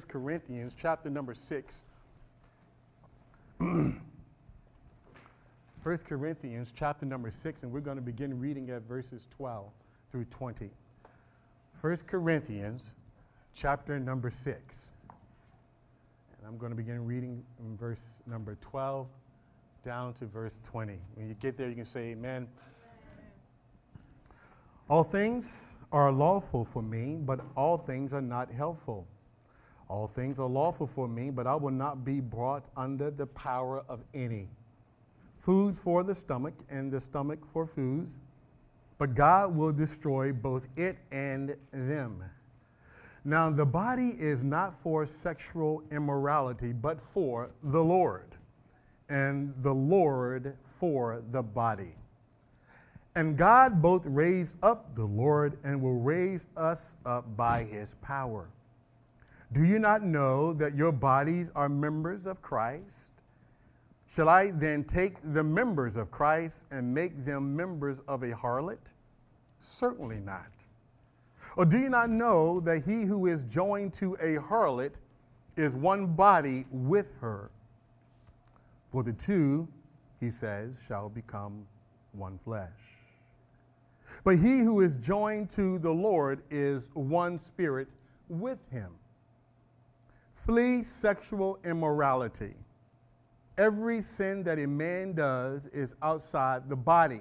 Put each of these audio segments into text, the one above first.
1 Corinthians chapter number 6. 1 Corinthians chapter number 6, and we're going to begin reading at verses 12 through 20. 1 Corinthians chapter number 6. And I'm going to begin reading in verse number 12 down to verse 20. When you get there, you can say, Amen. All things are lawful for me, but all things are not helpful. All things are lawful for me, but I will not be brought under the power of any foods for the stomach, and the stomach for foods, but God will destroy both it and them. Now, the body is not for sexual immorality, but for the Lord, and the Lord for the body. And God both raised up the Lord and will raise us up by his power. Do you not know that your bodies are members of Christ? Shall I then take the members of Christ and make them members of a harlot? Certainly not. Or do you not know that he who is joined to a harlot is one body with her? For the two, he says, shall become one flesh. But he who is joined to the Lord is one spirit with him. Flee sexual immorality. Every sin that a man does is outside the body,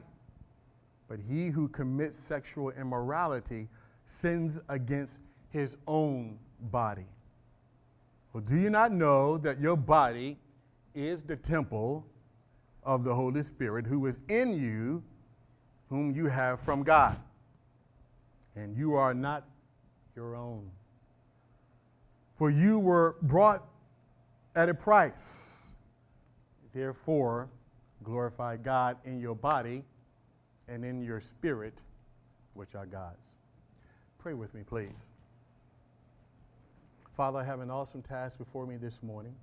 but he who commits sexual immorality sins against his own body. Well, do you not know that your body is the temple of the Holy Spirit who is in you, whom you have from God? And you are not your own. For you were brought at a price. Therefore, glorify God in your body and in your spirit, which are God's. Pray with me, please. Father, I have an awesome task before me this morning.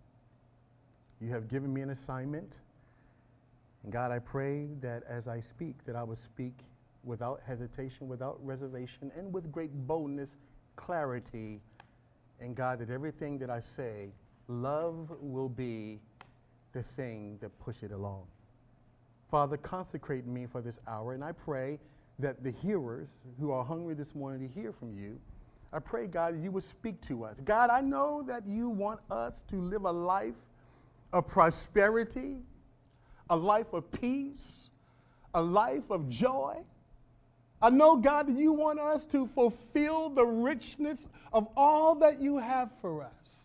You have given me an assignment. And God, I pray that as I speak, that I will speak without hesitation, without reservation, and with great boldness, clarity. And God, that everything that I say, love will be the thing that push it along. Father, consecrate me for this hour, and I pray that the hearers who are hungry this morning to hear from you, I pray, God, that you would speak to us. God, I know that you want us to live a life of prosperity, a life of peace, a life of joy. I know, God, that you want us to fulfill the richness of all that you have for us.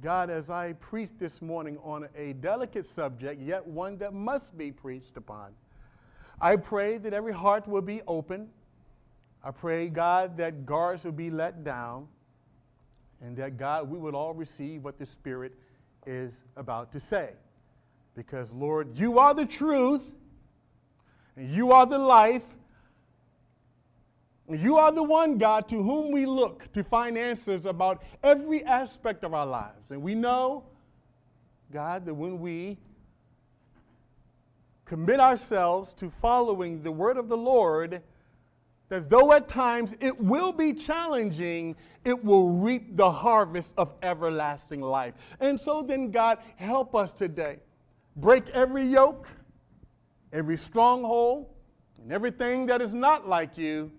God, as I preach this morning on a delicate subject, yet one that must be preached upon, I pray that every heart will be open. I pray, God, that guards will be let down, and that, God, we would all receive what the Spirit is about to say. Because, Lord, you are the truth, you are the life, you are the one, God, to whom we look to find answers about every aspect of our lives. And we know, God, that when we commit ourselves to following the word of the Lord, that though at times it will be challenging, it will reap the harvest of everlasting life. And so then, God, help us today. Break every yoke, every stronghold, and everything that is not like you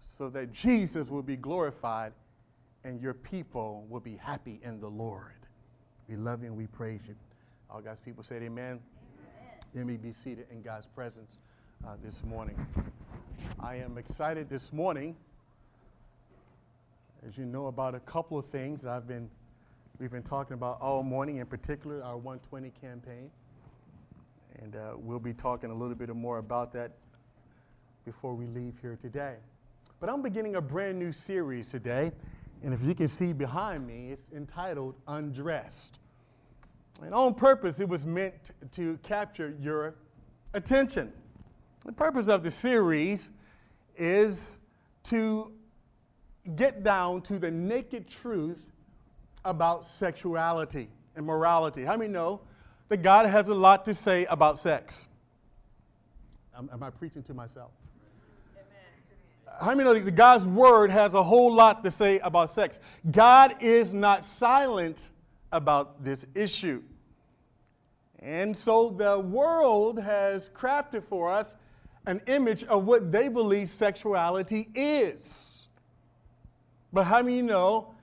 so that Jesus will be glorified and your people will be happy in the Lord. We love you and we praise you. All God's people say amen. Let me be seated in God's presence uh, this morning. I am excited this morning, as you know, about a couple of things I've been we've been talking about all morning, in particular our 120 campaign. And uh, we'll be talking a little bit more about that before we leave here today. But I'm beginning a brand new series today. And if you can see behind me, it's entitled Undressed. And on purpose, it was meant to capture your attention. The purpose of the series is to get down to the naked truth about sexuality and morality. How many know that God has a lot to say about sex? Am, am I preaching to myself? how many know that God's word has a whole lot to say about sex? God is not silent about this issue. And so the world has crafted for us an image of what they believe sexuality is. But how many know,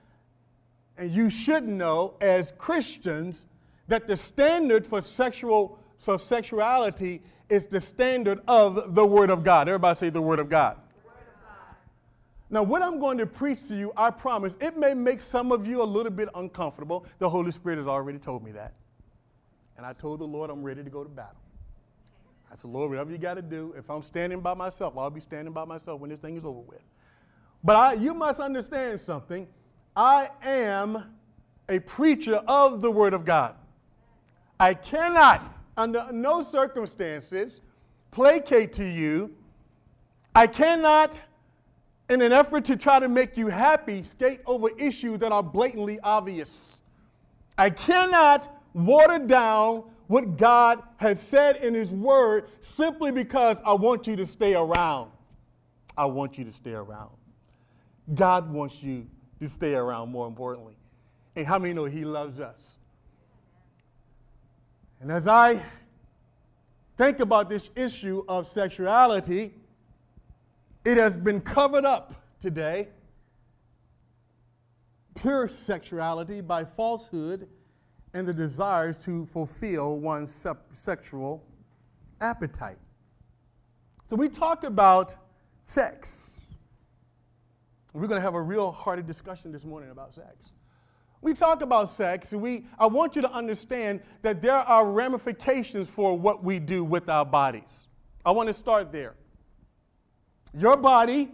and you should know as Christians, that the standard for sexual for sexuality is the standard of the Word of God. Everybody say the Word of God. Now, what I'm going to preach to you, I promise, it may make some of you a little bit uncomfortable. The Holy Spirit has already told me that. And I told the Lord I'm ready to go to battle. I said, Lord, whatever you got to do, if I'm standing by myself, I'll be standing by myself when this thing is over with. But I, you must understand something. I am a preacher of the Word of God. I cannot, under no circumstances, placate to you. I cannot, in an effort to try to make you happy, skate over issues that are blatantly obvious. I cannot water down what God has said in His Word simply because I want you to stay around. I want you to stay around. God wants you to stay around, more importantly. And how many know He loves us? And as I think about this issue of sexuality, it has been covered up today. Pure sexuality by falsehood and the desires to fulfill one's sexual appetite. So we talk about sex. We're going to have a real hearty discussion this morning about sex. We talk about sex, we, I want you to understand that there are ramifications for what we do with our bodies. I want to start there. Your body,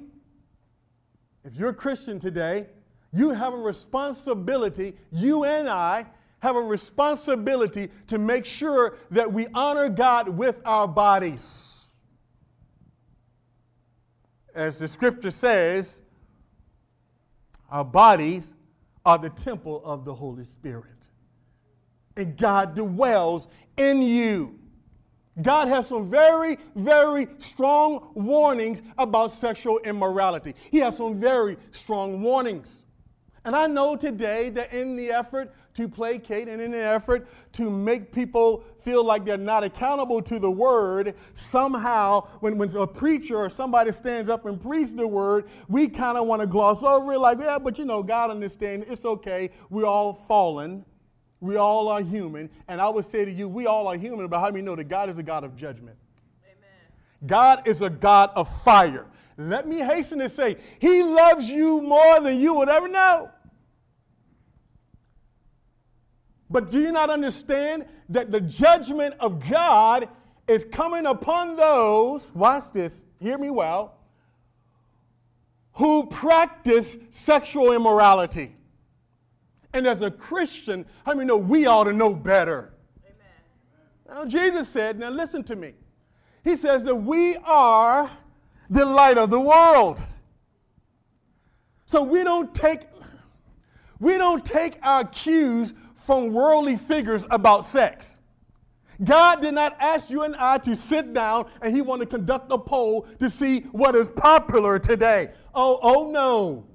if you're a Christian today, you have a responsibility, you and I have a responsibility to make sure that we honor God with our bodies. As the scripture says, our bodies are the temple of the Holy Spirit. And God dwells in you. God has some very, very strong warnings about sexual immorality. He has some very strong warnings. And I know today that in the effort to placate and in an effort to make people feel like they're not accountable to the word, somehow, when, when a preacher or somebody stands up and preaches the word, we kind of want to gloss over it like, yeah, but you know, God understands. It's okay. We're all fallen. We all are human. And I would say to you, we all are human, but how many know that God is a God of judgment? Amen. God is a God of fire. Let me hasten to say, He loves you more than you would ever know. But do you not understand that the judgment of God is coming upon those, watch this, hear me well, who practice sexual immorality? And as a Christian, how many know we ought to know better? Amen. Now, Jesus said, now listen to me. He says that we are the light of the world. So we don't take we don't take our cues from worldly figures about sex. God did not ask you and I to sit down and He wanted to conduct a poll to see what is popular today. Oh, oh no.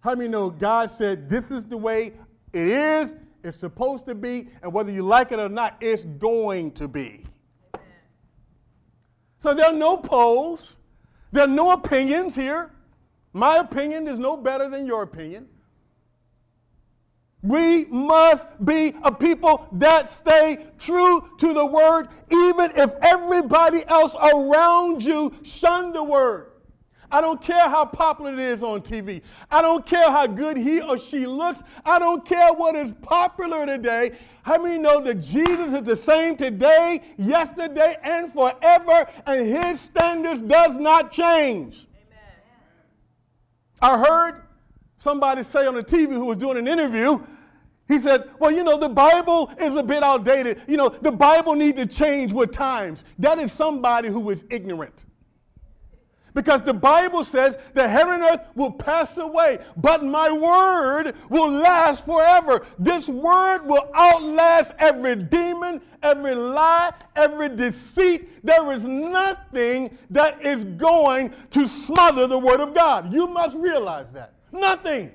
How many know God said this is the way it is, it's supposed to be, and whether you like it or not, it's going to be. So there are no polls, there are no opinions here. My opinion is no better than your opinion. We must be a people that stay true to the word, even if everybody else around you shun the word. I don't care how popular it is on TV. I don't care how good he or she looks. I don't care what is popular today. How many know that Jesus is the same today, yesterday, and forever, and his standards does not change? Amen. I heard somebody say on the TV who was doing an interview, he said, well, you know, the Bible is a bit outdated. You know, the Bible needs to change with times. That is somebody who is ignorant. Because the Bible says the heaven and earth will pass away, but my word will last forever. This word will outlast every demon, every lie, every deceit. There is nothing that is going to smother the word of God. You must realize that. Nothing.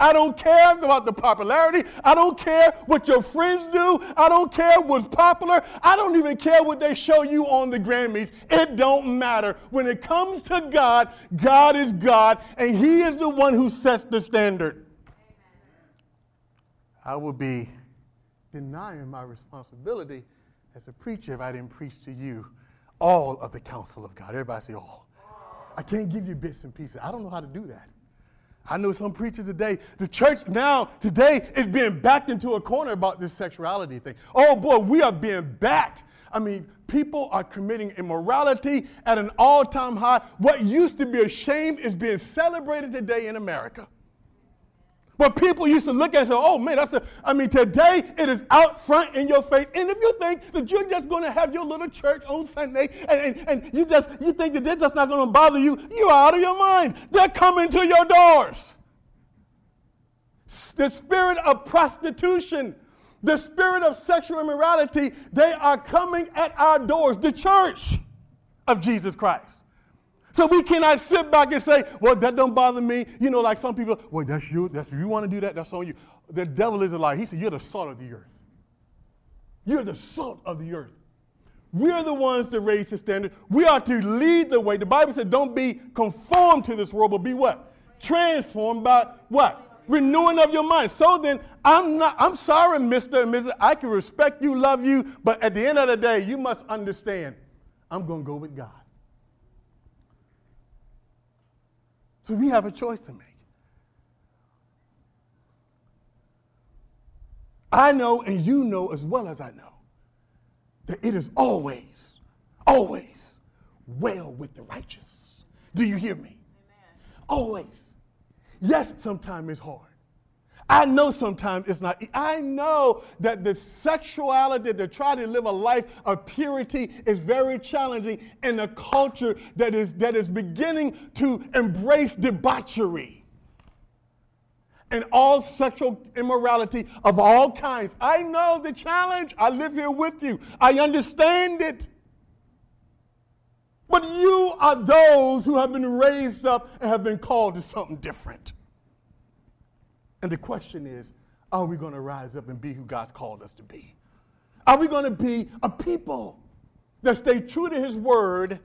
I don't care about the popularity. I don't care what your friends do. I don't care what's popular. I don't even care what they show you on the Grammys. It don't matter. When it comes to God, God is God, and He is the one who sets the standard. I would be denying my responsibility as a preacher if I didn't preach to you all of the counsel of God. Everybody say all. I can't give you bits and pieces. I don't know how to do that. I know some preachers today, the church now, today, is being backed into a corner about this sexuality thing. Oh boy, we are being backed. I mean, people are committing immorality at an all time high. What used to be a shame is being celebrated today in America. But people used to look at it and say, oh man, that's a, I mean, today it is out front in your face. And if you think that you're just going to have your little church on Sunday and, and, and you just, you think that they're just not going to bother you, you're out of your mind. They're coming to your doors. The spirit of prostitution, the spirit of sexual immorality, they are coming at our doors. The church of Jesus Christ. So we cannot sit back and say, well, that don't bother me. You know, like some people, well, that's you. That's you want to do that, that's on you. The devil is a lie. He said, You're the salt of the earth. You're the salt of the earth. We're the ones to raise the standard. We are to lead the way. The Bible said, Don't be conformed to this world, but be what? Transformed by what? Renewing of your mind. So then, I'm not, I'm sorry, Mr. and Mrs. I can respect you, love you, but at the end of the day, you must understand, I'm going to go with God. So we have a choice to make. I know and you know as well as I know that it is always, always well with the righteous. Do you hear me? Amen. Always. Yes, sometimes it's hard. I know sometimes it's not. I know that the sexuality to try to live a life of purity is very challenging in a culture that is, that is beginning to embrace debauchery and all sexual immorality of all kinds. I know the challenge. I live here with you. I understand it. But you are those who have been raised up and have been called to something different. And the question is are we going to rise up and be who God's called us to be? Are we going to be a people that stay true to His word,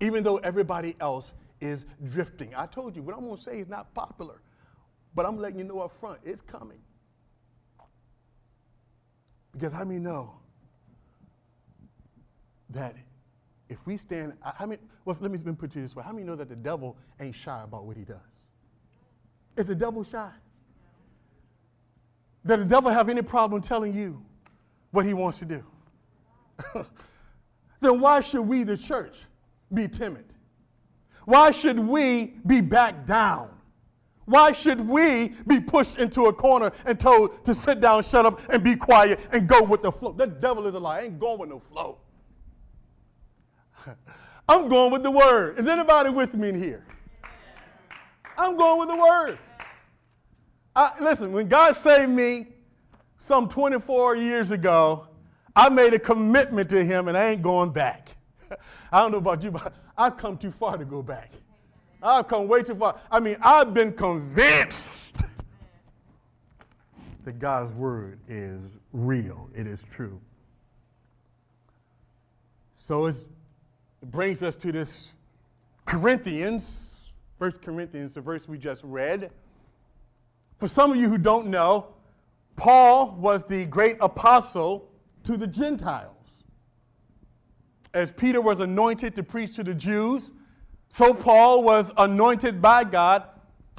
even though everybody else is drifting? I told you, what I'm going to say is not popular, but I'm letting you know up front, it's coming. Because how many know that if we stand, how many, well, let me put it this way. How many know that the devil ain't shy about what he does? Is the devil shy? Does the devil have any problem telling you what he wants to do? then why should we, the church, be timid? Why should we be backed down? Why should we be pushed into a corner and told to sit down, shut up, and be quiet and go with the flow? The devil is a lie. I ain't going with no flow. I'm going with the word. Is anybody with me in here? I'm going with the word. I, listen, when God saved me some 24 years ago, I made a commitment to Him and I ain't going back. I don't know about you, but I've come too far to go back. I've come way too far. I mean, I've been convinced that God's word is real, it is true. So it brings us to this Corinthians, First Corinthians, the verse we just read. For some of you who don't know, Paul was the great apostle to the Gentiles. As Peter was anointed to preach to the Jews, so Paul was anointed by God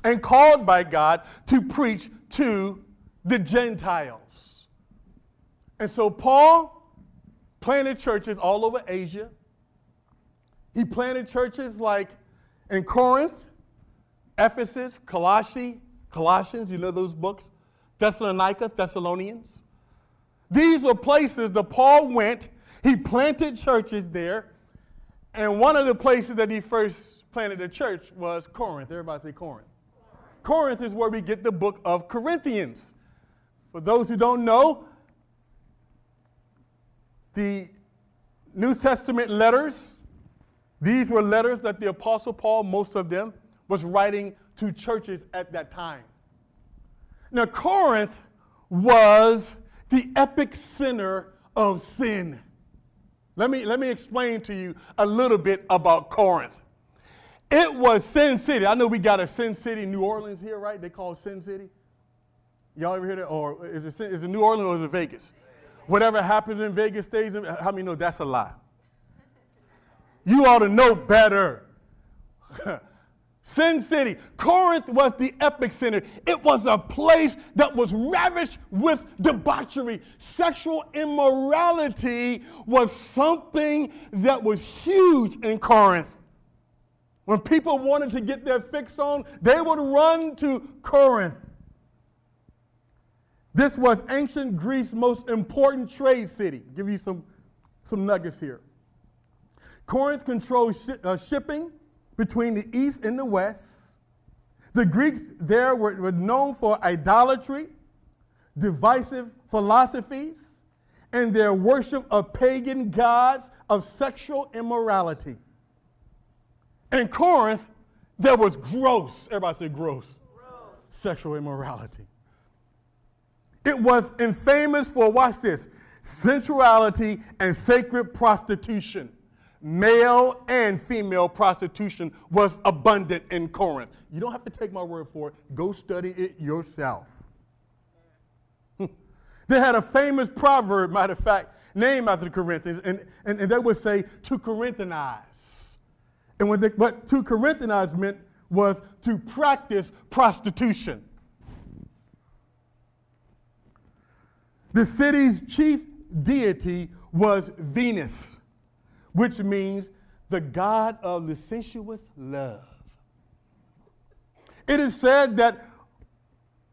and called by God to preach to the Gentiles. And so Paul planted churches all over Asia. He planted churches like in Corinth, Ephesus, Colossae, Colossians, you know those books? Thessalonica, Thessalonians. These were places that Paul went. He planted churches there. And one of the places that he first planted a church was Corinth. Everybody say Corinth. Corinth is where we get the book of Corinthians. For those who don't know, the New Testament letters, these were letters that the Apostle Paul, most of them, was writing to churches at that time. Now, Corinth was the epic center of sin. Let me, let me explain to you a little bit about Corinth. It was Sin City. I know we got a Sin City, New Orleans here, right? They call it Sin City. Y'all ever hear that? Or is it, is it New Orleans or is it Vegas? Whatever happens in Vegas stays in. How many know that's a lie? You ought to know better. Sin City. Corinth was the epic center. It was a place that was ravished with debauchery. Sexual immorality was something that was huge in Corinth. When people wanted to get their fix on, they would run to Corinth. This was ancient Greece's most important trade city. Give you some, some nuggets here. Corinth controlled uh, shipping between the east and the west. The Greeks there were, were known for idolatry, divisive philosophies, and their worship of pagan gods of sexual immorality. In Corinth, there was gross, everybody say gross, gross. sexual immorality. It was infamous for, watch this, sensuality and sacred prostitution male and female prostitution was abundant in Corinth. You don't have to take my word for it, go study it yourself. they had a famous proverb, matter of fact, named after the Corinthians, and, and, and they would say to Corinthianize. And what, they, what to Corinthianize meant was to practice prostitution. The city's chief deity was Venus which means the God of licentious love. It is said that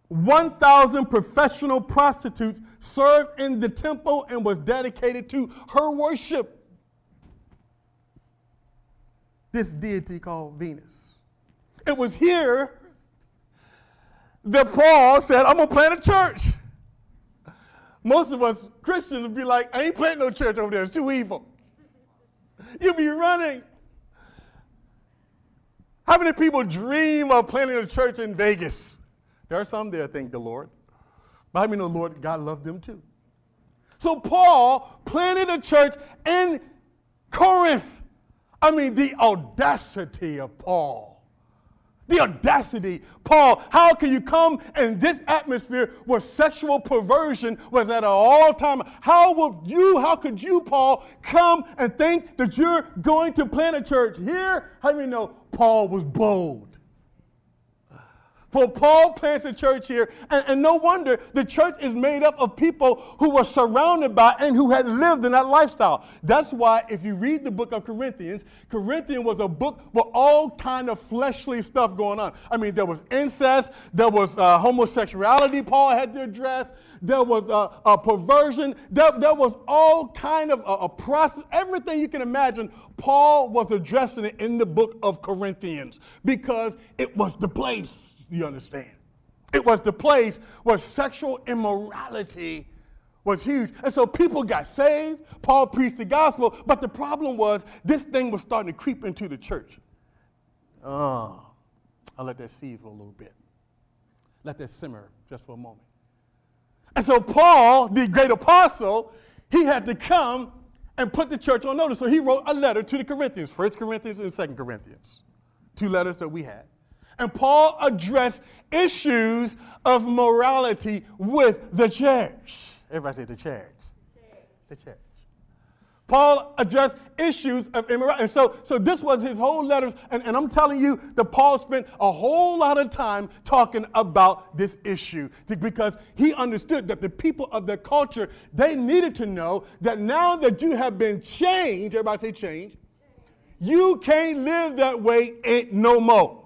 1,000 professional prostitutes served in the temple and was dedicated to her worship. This deity called Venus. It was here that Paul said, I'm going to plant a church. Most of us Christians would be like, I ain't planting no church over there, it's too evil. You'll be running. How many people dream of planting a church in Vegas? There are some there, thank the Lord. But I mean, the Lord, God loved them too. So Paul planted a church in Corinth. I mean, the audacity of Paul. The audacity. Paul, how can you come in this atmosphere where sexual perversion was at an all time? How would you, how could you, Paul, come and think that you're going to plant a church here? How do you know Paul was bold? For Paul plants a church here, and, and, no wonder the church is made up of people who were surrounded by and who had lived in that lifestyle. That's why if you read the book of Corinthians, Corinthian was a book with all kind of fleshly stuff going on. I mean, there was incest, there was uh, homosexuality Paul had to address, there was uh, a perversion, there, there was all kind of a, a process, everything you can imagine. Paul was addressing it in the book of Corinthians because it was the place you understand? It was the place where sexual immorality was huge. And so people got saved. Paul preached the gospel. But the problem was this thing was starting to creep into the church. Oh, I'll let that seethe for a little bit. Let that simmer just for a moment. And so Paul, the great apostle, he had to come and put the church on notice. So he wrote a letter to the Corinthians, First Corinthians and Second Corinthians. Two letters that we had. And Paul addressed issues of morality with the church. Everybody say the church. The church. Paul addressed issues of immorality. And so, so this was his whole letters. And, and I'm telling you that Paul spent a whole lot of time talking about this issue because he understood that the people of their culture, they needed to know that now that you have been changed, everybody say change, you can't live that way no more.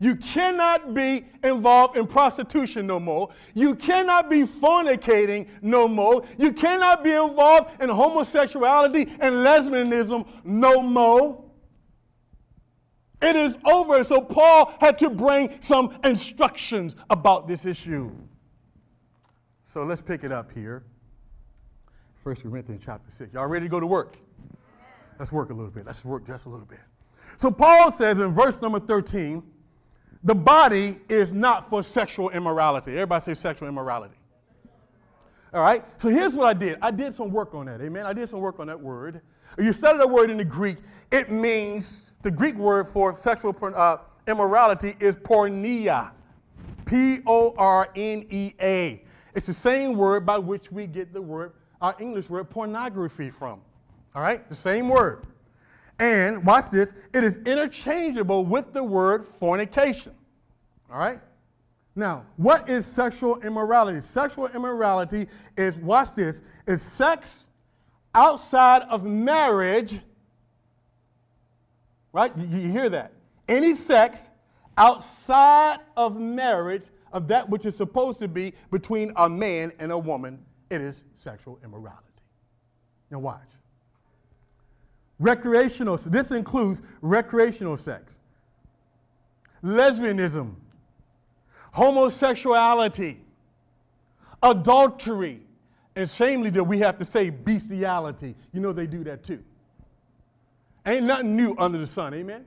You cannot be involved in prostitution no more. You cannot be fornicating no more. You cannot be involved in homosexuality and lesbianism no more. It is over. So Paul had to bring some instructions about this issue. So let's pick it up here. 1 Corinthians chapter 6. Y'all ready to go to work? Let's work a little bit. Let's work just a little bit. So Paul says in verse number 13, the body is not for sexual immorality. Everybody say sexual immorality. All right? So here's what I did. I did some work on that. Amen. I did some work on that word. You study that word in the Greek, it means the Greek word for sexual uh, immorality is porneia. P O R N E A. It's the same word by which we get the word, our English word pornography from. All right? The same word. And watch this, it is interchangeable with the word fornication. All right? Now, what is sexual immorality? Sexual immorality is, watch this, is sex outside of marriage. Right? You, you hear that? Any sex outside of marriage, of that which is supposed to be between a man and a woman, it is sexual immorality. Now, watch. Recreational, this includes recreational sex, lesbianism, homosexuality, adultery, and shamefully that we have to say bestiality. You know they do that too. Ain't nothing new under the sun, amen?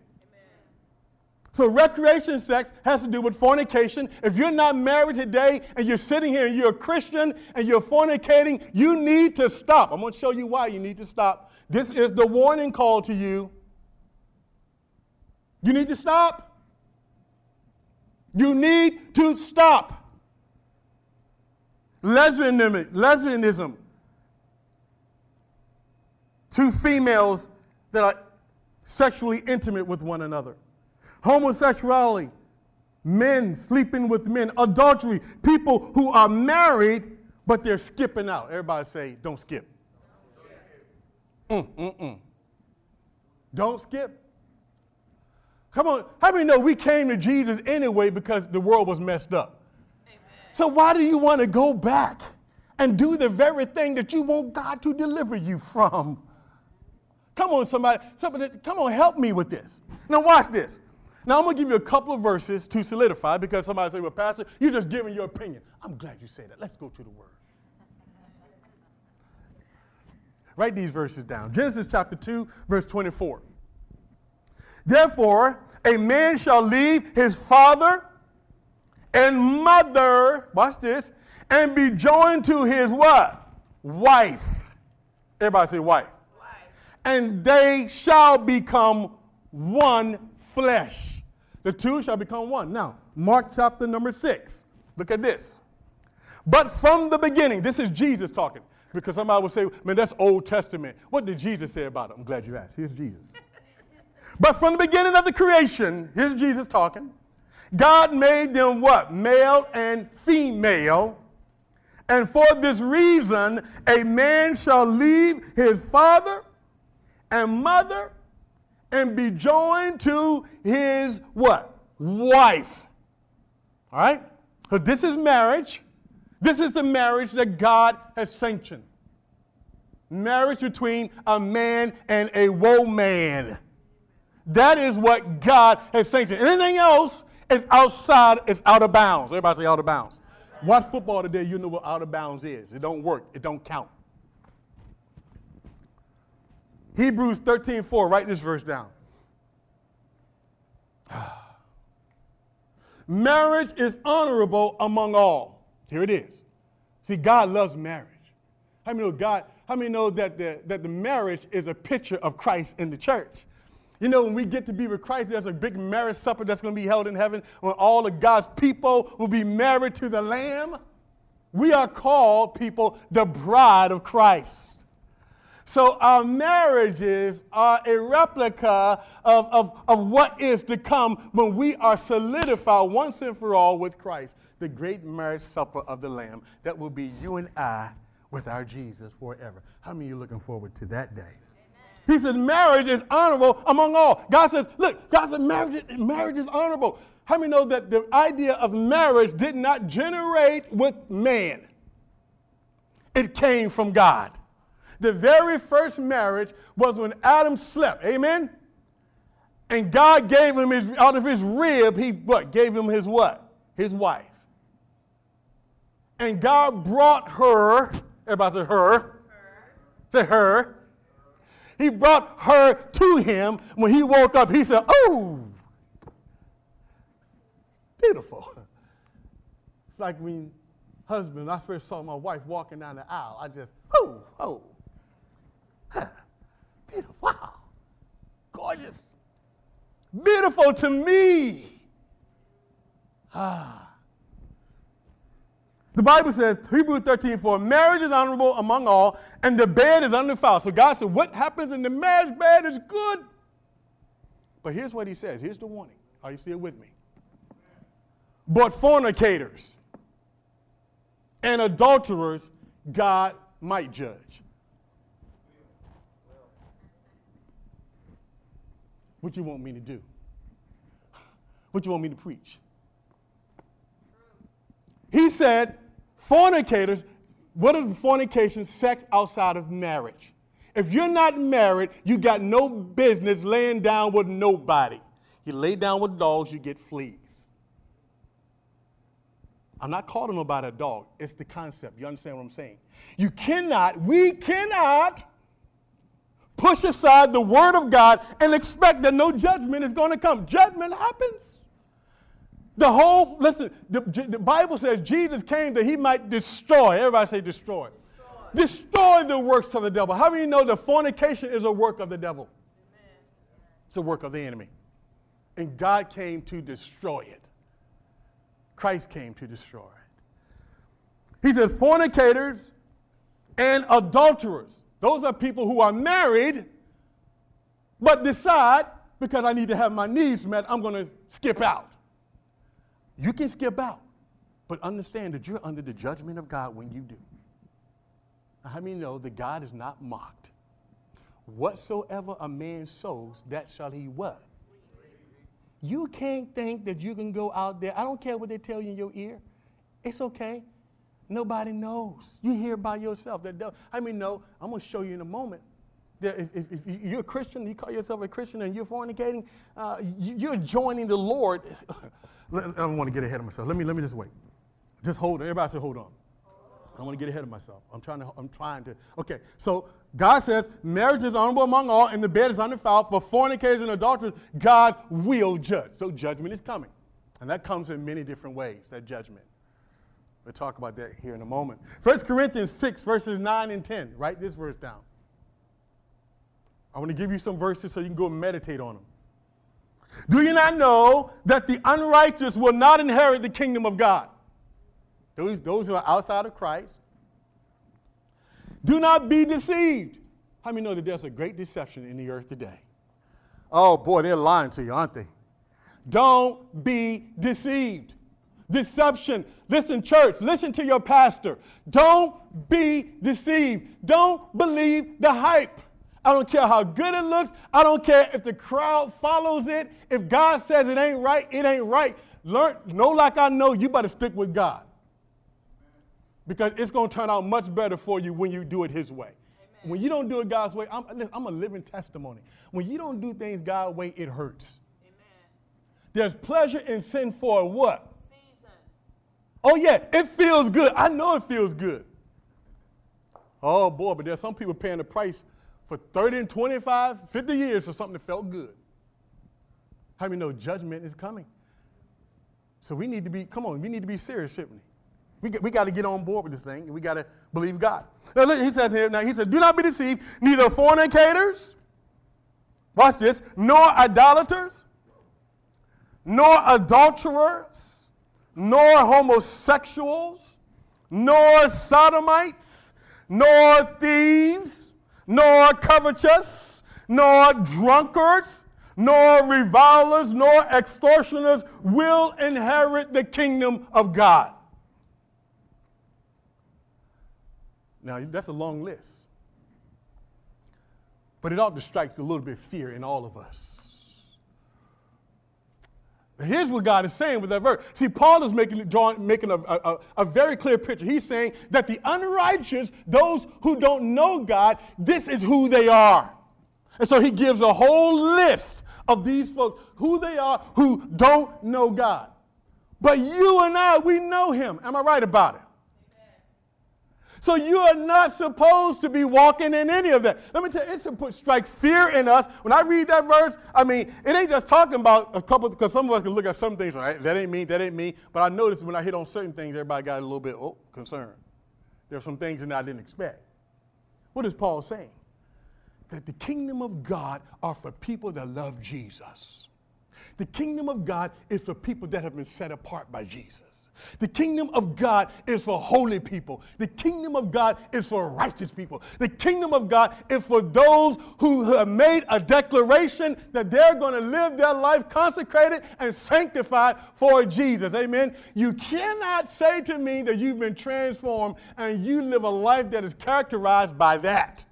So, recreation sex has to do with fornication. If you're not married today and you're sitting here and you're a Christian and you're fornicating, you need to stop. I'm going to show you why you need to stop. This is the warning call to you. You need to stop. You need to stop. Lesbianism, lesbianism. Two females that are sexually intimate with one another. Homosexuality, men sleeping with men. Adultery, people who are married but they're skipping out. Everybody say, don't skip. Mm, mm, mm. Don't skip. Come on, how many know we came to Jesus anyway because the world was messed up? Amen. So why do you want to go back and do the very thing that you want God to deliver you from? Come on, somebody, somebody, come on, help me with this. Now watch this. Now I'm gonna give you a couple of verses to solidify because somebody say, "Well, Pastor, you're just giving your opinion." I'm glad you say that. Let's go to the Word. Write these verses down. Genesis chapter 2, verse 24. Therefore, a man shall leave his father and mother, watch this, and be joined to his what? Wife. Everybody say wife. wife. And they shall become one flesh. The two shall become one. Now, Mark chapter number 6. Look at this. But from the beginning, this is Jesus talking. Because somebody will say, man, that's Old Testament. What did Jesus say about it? I'm glad you asked. Here's Jesus. but from the beginning of the creation, here's Jesus talking. God made them what? Male and female. And for this reason, a man shall leave his father and mother and be joined to his what? Wife. All right? So this is marriage. This is the marriage that God has sanctioned. Marriage between a man and a woman. That is what God has sanctioned. Anything else is outside, is out of bounds. Everybody say out of bounds. Watch football today, you know what out of bounds is. It don't work, it don't count. Hebrews 13, 4, write this verse down. Marriage is honorable among all. Here it is. See, God loves marriage. How many know God? How many know that the, that the marriage is a picture of Christ in the church? You know, when we get to be with Christ, there's a big marriage supper that's going to be held in heaven when all of God's people will be married to the Lamb. We are called people the bride of Christ. So our marriages are a replica of, of, of what is to come when we are solidified once and for all with Christ the great marriage supper of the Lamb that will be you and I with our Jesus forever. How many of you looking forward to that day? He says marriage is honorable among all. God says, look, God said marriage, marriage is honorable. How many know that the idea of marriage did not generate with man? It came from God. The very first marriage was when Adam slept. Amen? And God gave him his, out of his rib, he what? Gave him his what? His wife. And God brought her, everybody say her. Say her. He brought her to him. When he woke up, he said, Oh, beautiful. It's like when husband, I first saw my wife walking down the aisle, I just, oh, oh, beautiful, wow, gorgeous, beautiful to me. Ah. The Bible says, Hebrews 13, for marriage is honorable among all, and the bed is undefiled. So God said, what happens in the marriage bed is good. But here's what he says. Here's the warning. Are you still with me? But fornicators and adulterers, God might judge. What you want me to do? What you want me to preach? He said, fornicators, what is fornication? Sex outside of marriage. If you're not married, you got no business laying down with nobody. You lay down with dogs, you get fleas. I'm not calling nobody a dog. It's the concept. You understand what I'm saying? You cannot, we cannot push aside the word of God and expect that no judgment is going to come. Judgment happens. The whole, listen, the, the, Bible says Jesus came that he might destroy. Everybody say destroy. Destroy, destroy the works of the devil. How you know that fornication is a work of the devil? Amen. It's a work of the enemy. And God came to destroy it. Christ came to destroy it. He said, fornicators and adulterers. Those are people who are married, but decide because I need to have my needs met, I'm going to skip out. You can skip out, but understand that you're under the judgment of God when you do. How many know that God is not mocked? Whatsoever a man sows, that shall he what? You can't think that you can go out there. I don't care what they tell you in your ear. It's okay. Nobody knows. You hear by yourself. I mean, no, I'm going to show you in a moment. That if, if, if, you're a Christian, you call yourself a Christian, and you're fornicating, uh, you're joining the Lord. I don't want to get ahead of myself. Let me, let me just wait. Just hold. Everybody say, hold on. I want to get ahead of myself. I'm trying to. I'm trying to. Okay. So God says, marriage is honorable among all, and the bed is undefiled. For fornicators and adulterers, God will judge. So judgment is coming. And that comes in many different ways, that judgment. We'll talk about that here in a moment. 1 Corinthians 6, verses 9 and 10. Write this verse down. I want to give you some verses so you can go and meditate on them. Do you not know that the unrighteous will not inherit the kingdom of God? Those, those who are outside of Christ do not be deceived. How many know that there's a great deception in the earth today? Oh boy, they're lying to you, aren't they? Don't be deceived. Deception. Listen, church, listen to your pastor. Don't be deceived. Don't believe the hype. I don't care how good it looks. I don't care if the crowd follows it. If God says it ain't right, it ain't right. Learn, know like I know, you better stick with God because it's going to turn out much better for you when you do it His way. Amen. When you don't do it God's way, I'm, I'm, a living testimony. When you don't do things God's way, it hurts. Amen. There's pleasure in sin for what? Season. Oh, yeah, it feels good. I know it feels good. Oh, boy, but there's some people paying the price for 30 and 25, 50 years for something that felt good. How many know judgment is coming? So we need to be, come on, we need to be serious, shouldn't we? We, we got to get on board with this thing, and we got to believe God. Now, look, he said here, now he said, do not be deceived, neither fornicators, watch this, nor idolaters, nor adulterers, nor homosexuals, nor sodomites, nor thieves, nor covetous, nor drunkards, nor revilers, nor extortioners will inherit the kingdom of God. Now, that's a long list. But it ought to strike a little bit of fear in all of us. Here's what God is saying with that verse. See, Paul is making, drawing, making a, a, a, very clear picture. He's saying that the unrighteous, those who don't know God, this is who they are. And so he gives a whole list of these folks, who they are who don't know God. But you and I, we know him. Am I right about it? So you are not supposed to be walking in any of that. Let me tell you, it should put strike fear in us. When I read that verse, I mean, it ain't just talking about a couple, because some of us can look at some things, like, that ain't me, that ain't me. But I noticed when I hit on certain things, everybody got a little bit, oh, concerned. There are some things that I didn't expect. What is Paul saying? That the kingdom of God are for people that love Jesus. The kingdom of God is for people that have been set apart by Jesus. The kingdom of God is for holy people. The kingdom of God is for righteous people. The kingdom of God is for those who have made a declaration that they're going to live their life consecrated and sanctified for Jesus. Amen. You cannot say to me that you've been transformed and you live a life that is characterized by that.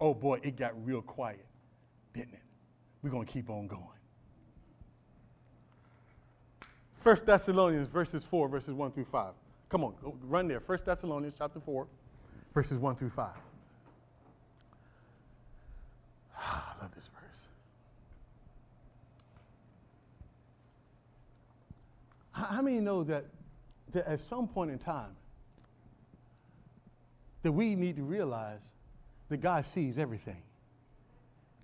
Oh boy, it got real quiet? We're going to keep on going. First Thessalonians verses 4, verses 1 through 5. Come on, run there. First Thessalonians chapter 4, verses 1 through 5. Ah, I love this verse. How many know that, that at some point in time that we need to realize that God sees everything?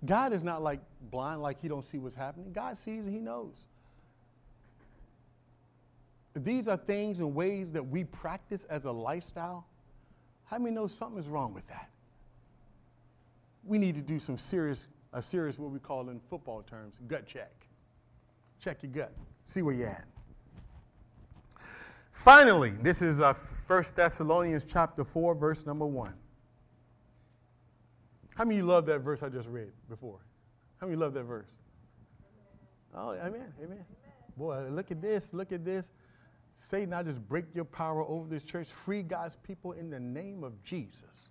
God is not like blind, like he don't see what's happening. God sees and he knows. These are things and ways that we practice as a lifestyle. How many know something is wrong with that? We need to do some serious, a serious, what we call in football terms, gut check. Check your gut, see where you're at. Finally, this is uh, 1 Thessalonians chapter 4, verse number 1. How many you love that verse I just read before? How many love that verse? Oh, amen, amen. Boy, look at this, look at this. Satan, I just break your power over this church. Free God's people in the name of Jesus.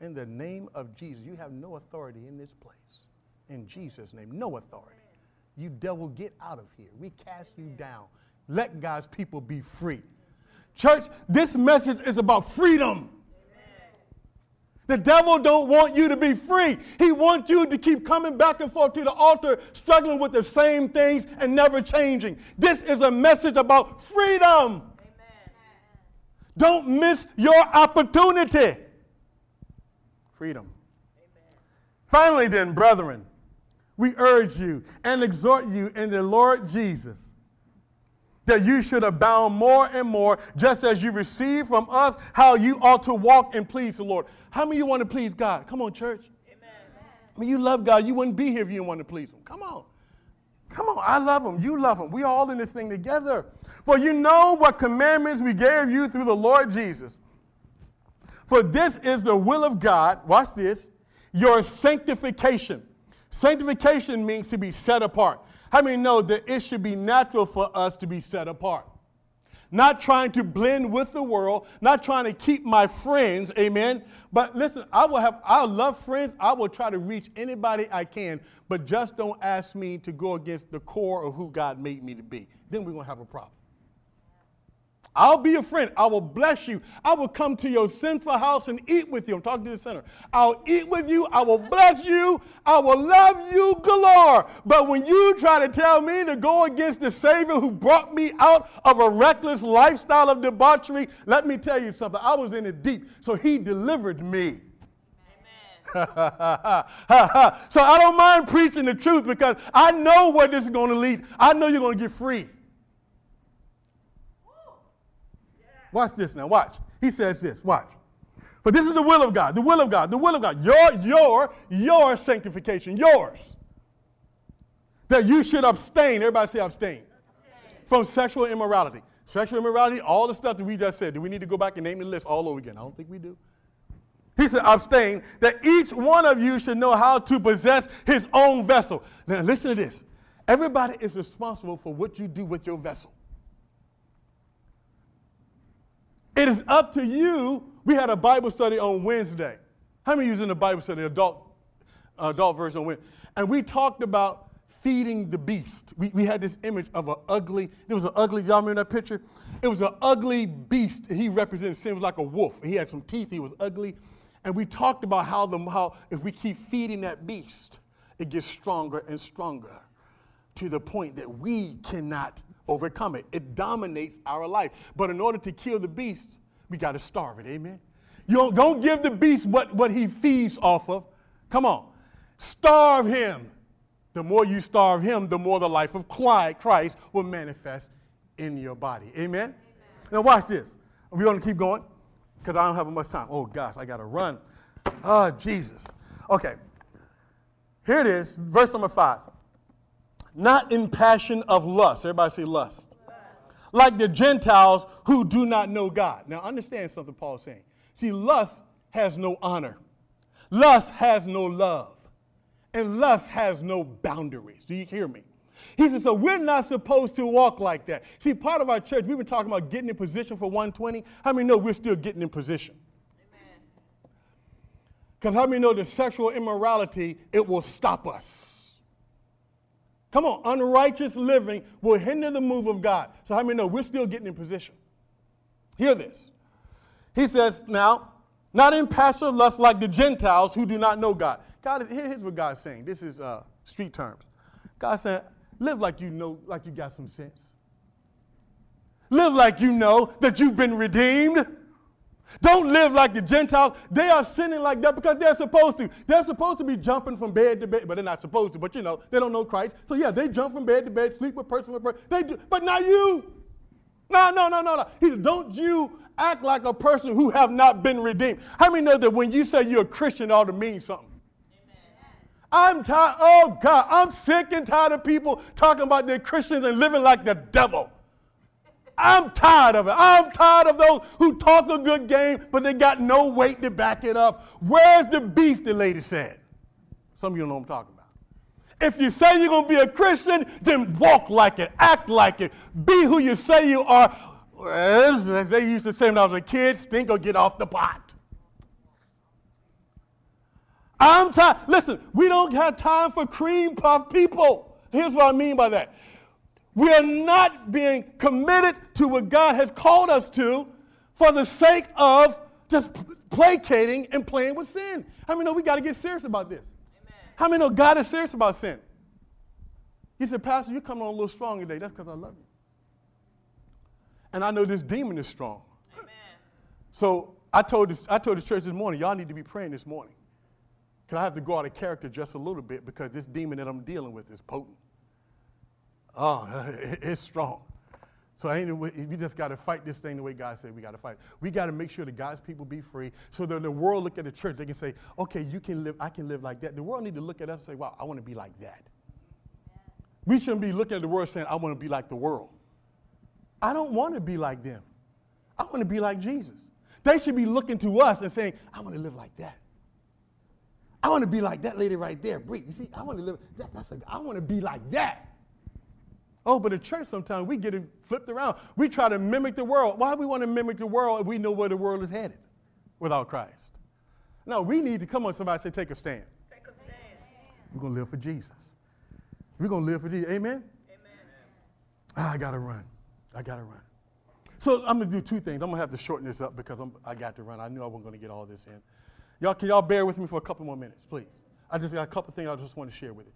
In the name of Jesus. You have no authority in this place. In Jesus' name, no authority. You devil, get out of here. We cast you down. Let God's people be free. Church, this message is about freedom. The devil don't want you to be free. He wants you to keep coming back and forth to the altar, struggling with the same things and never changing. This is a message about freedom. Amen. Don't miss your opportunity. Freedom. Amen. Finally, then, brethren, we urge you and exhort you in the Lord Jesus that you should abound more and more, just as you receive from us how you ought to walk and please the Lord. How many of you want to please God? Come on, church. Amen. I mean, you love God. You wouldn't be here if you didn't want to please Him. Come on. Come on. I love Him. You love Him. We're all in this thing together. For you know what commandments we gave you through the Lord Jesus. For this is the will of God. Watch this. Your sanctification. Sanctification means to be set apart. How many know that it should be natural for us to be set apart? Not trying to blend with the world, not trying to keep my friends, amen. But listen, I will have, I love friends. I will try to reach anybody I can, but just don't ask me to go against the core of who God made me to be. Then we're going to have a problem. I'll be a friend. I will bless you. I will come to your sinful house and eat with you. I'm talking to the center. I'll eat with you. I will bless you. I will love you galore. But when you try to tell me to go against the Savior who brought me out of a reckless lifestyle of debauchery, let me tell you something. I was in it deep, so He delivered me. Amen. So I don't mind preaching the truth because I know where this is going to lead. I know you're going to get free. Watch this now, watch. He says this, watch. But this is the will of God, the will of God, the will of God. Your, your, your sanctification, yours. That you should abstain, everybody say abstain, abstain. from sexual immorality. Sexual immorality, all the stuff that we just said. Do we need to go back and name the list all over again? I don't think we do. He said, abstain, that each one of you should know how to possess his own vessel. Now, listen to this. Everybody is responsible for what you do with your vessel. It is up to you. We had a Bible study on Wednesday. How many in the Bible study, adult, uh, adult version on Wednesday? And we talked about feeding the beast. We, we had this image of an ugly, there was an ugly, y'all remember that picture? It was an ugly beast. He represented sin, was like a wolf. He had some teeth, he was ugly. And we talked about how, the, how if we keep feeding that beast, it gets stronger and stronger to the point that we cannot overcome it. It dominates our life. But in order to kill the beast, we got to starve it. Amen. You don't, don't give the beast what, what he feeds off of. Come on. Starve him. The more you starve him, the more the life of Christ will manifest in your body. Amen? Amen. Now, watch this. We're going to keep going because I don't have much time. Oh, gosh, I got to run. Oh, Jesus. Okay. Here it is, verse number five. Not in passion of lust. Everybody say lust. Like the Gentiles who do not know God. Now, understand something Paul's saying. See, lust has no honor, lust has no love, and lust has no boundaries. Do you hear me? He says, so we're not supposed to walk like that. See, part of our church, we've been talking about getting in position for 120. How many know we're still getting in position? Because how many know that sexual immorality, it will stop us? Come on, unrighteous living will hinder the move of God. So how many know we're still getting in position? Hear this. He says, now, not in passion of lust like the Gentiles who do not know God. God is, here's what God's saying. This is uh, street terms. God said, Live like you know, like you got some sense. Live like you know that you've been redeemed. Don't live like the Gentiles. They are sinning like that because they're supposed to. They're supposed to be jumping from bed to bed, but they're not supposed to. But you know, they don't know Christ. So yeah, they jump from bed to bed, sleep with person with person. They do, but not you. No, no, no, no, no. He don't you act like a person who have not been redeemed. How many know that when you say you're a Christian, it ought to mean something? I'm tired. Oh, God, I'm sick and tired of people talking about they're Christians and living like the devil. I'm tired of it. I'm tired of those who talk a good game, but they got no weight to back it up. Where's the beef, the lady said? Some of you know what I'm talking about. If you say you're going to be a Christian, then walk like it, act like it, be who you say you are. As, as they used to say when I was a kid, stink or get off the pot. I'm tired. Listen, we don't have time for cream puff people. Here's what I mean by that. We are not being committed to what God has called us to for the sake of just placating and playing with sin. How many know we got to get serious about this? Amen. How many know God is serious about sin? He said, Pastor, you're coming on a little strong today. That's because I love you. And I know this demon is strong. Amen. So I told, this, I told the church this morning, y'all need to be praying this morning. Because I have to go out of character just a little bit because this demon that I'm dealing with is potent. Oh, it's strong. So we just got to fight this thing the way God said we got to fight. We got to make sure that God's people be free so that the world look at the church, they can say, okay, you can live, I can live like that. The world need to look at us and say, wow, I want to be like that. We shouldn't be looking at the world saying, I want to be like the world. I don't want to be like them. I want to be like Jesus. They should be looking to us and saying, I want to live like that. I want to be like that lady right there. Bree, you see, I want to live, that, that's a, I want to be like that. Oh, but in church sometimes we get it flipped around. We try to mimic the world. Why do we want to mimic the world if we know where the world is headed without Christ? No, we need to come on, somebody say, take a stand. Take a stand. We're going to live for Jesus. We're going to live for Jesus. Amen? Amen. Ah, I got to run. I got to run. So I'm going to do two things. I'm going to have to shorten this up because I'm, I got to run. I knew I wasn't going to get all this in. Y'all, can y'all bear with me for a couple more minutes, please? I just got a couple things I just want to share with you.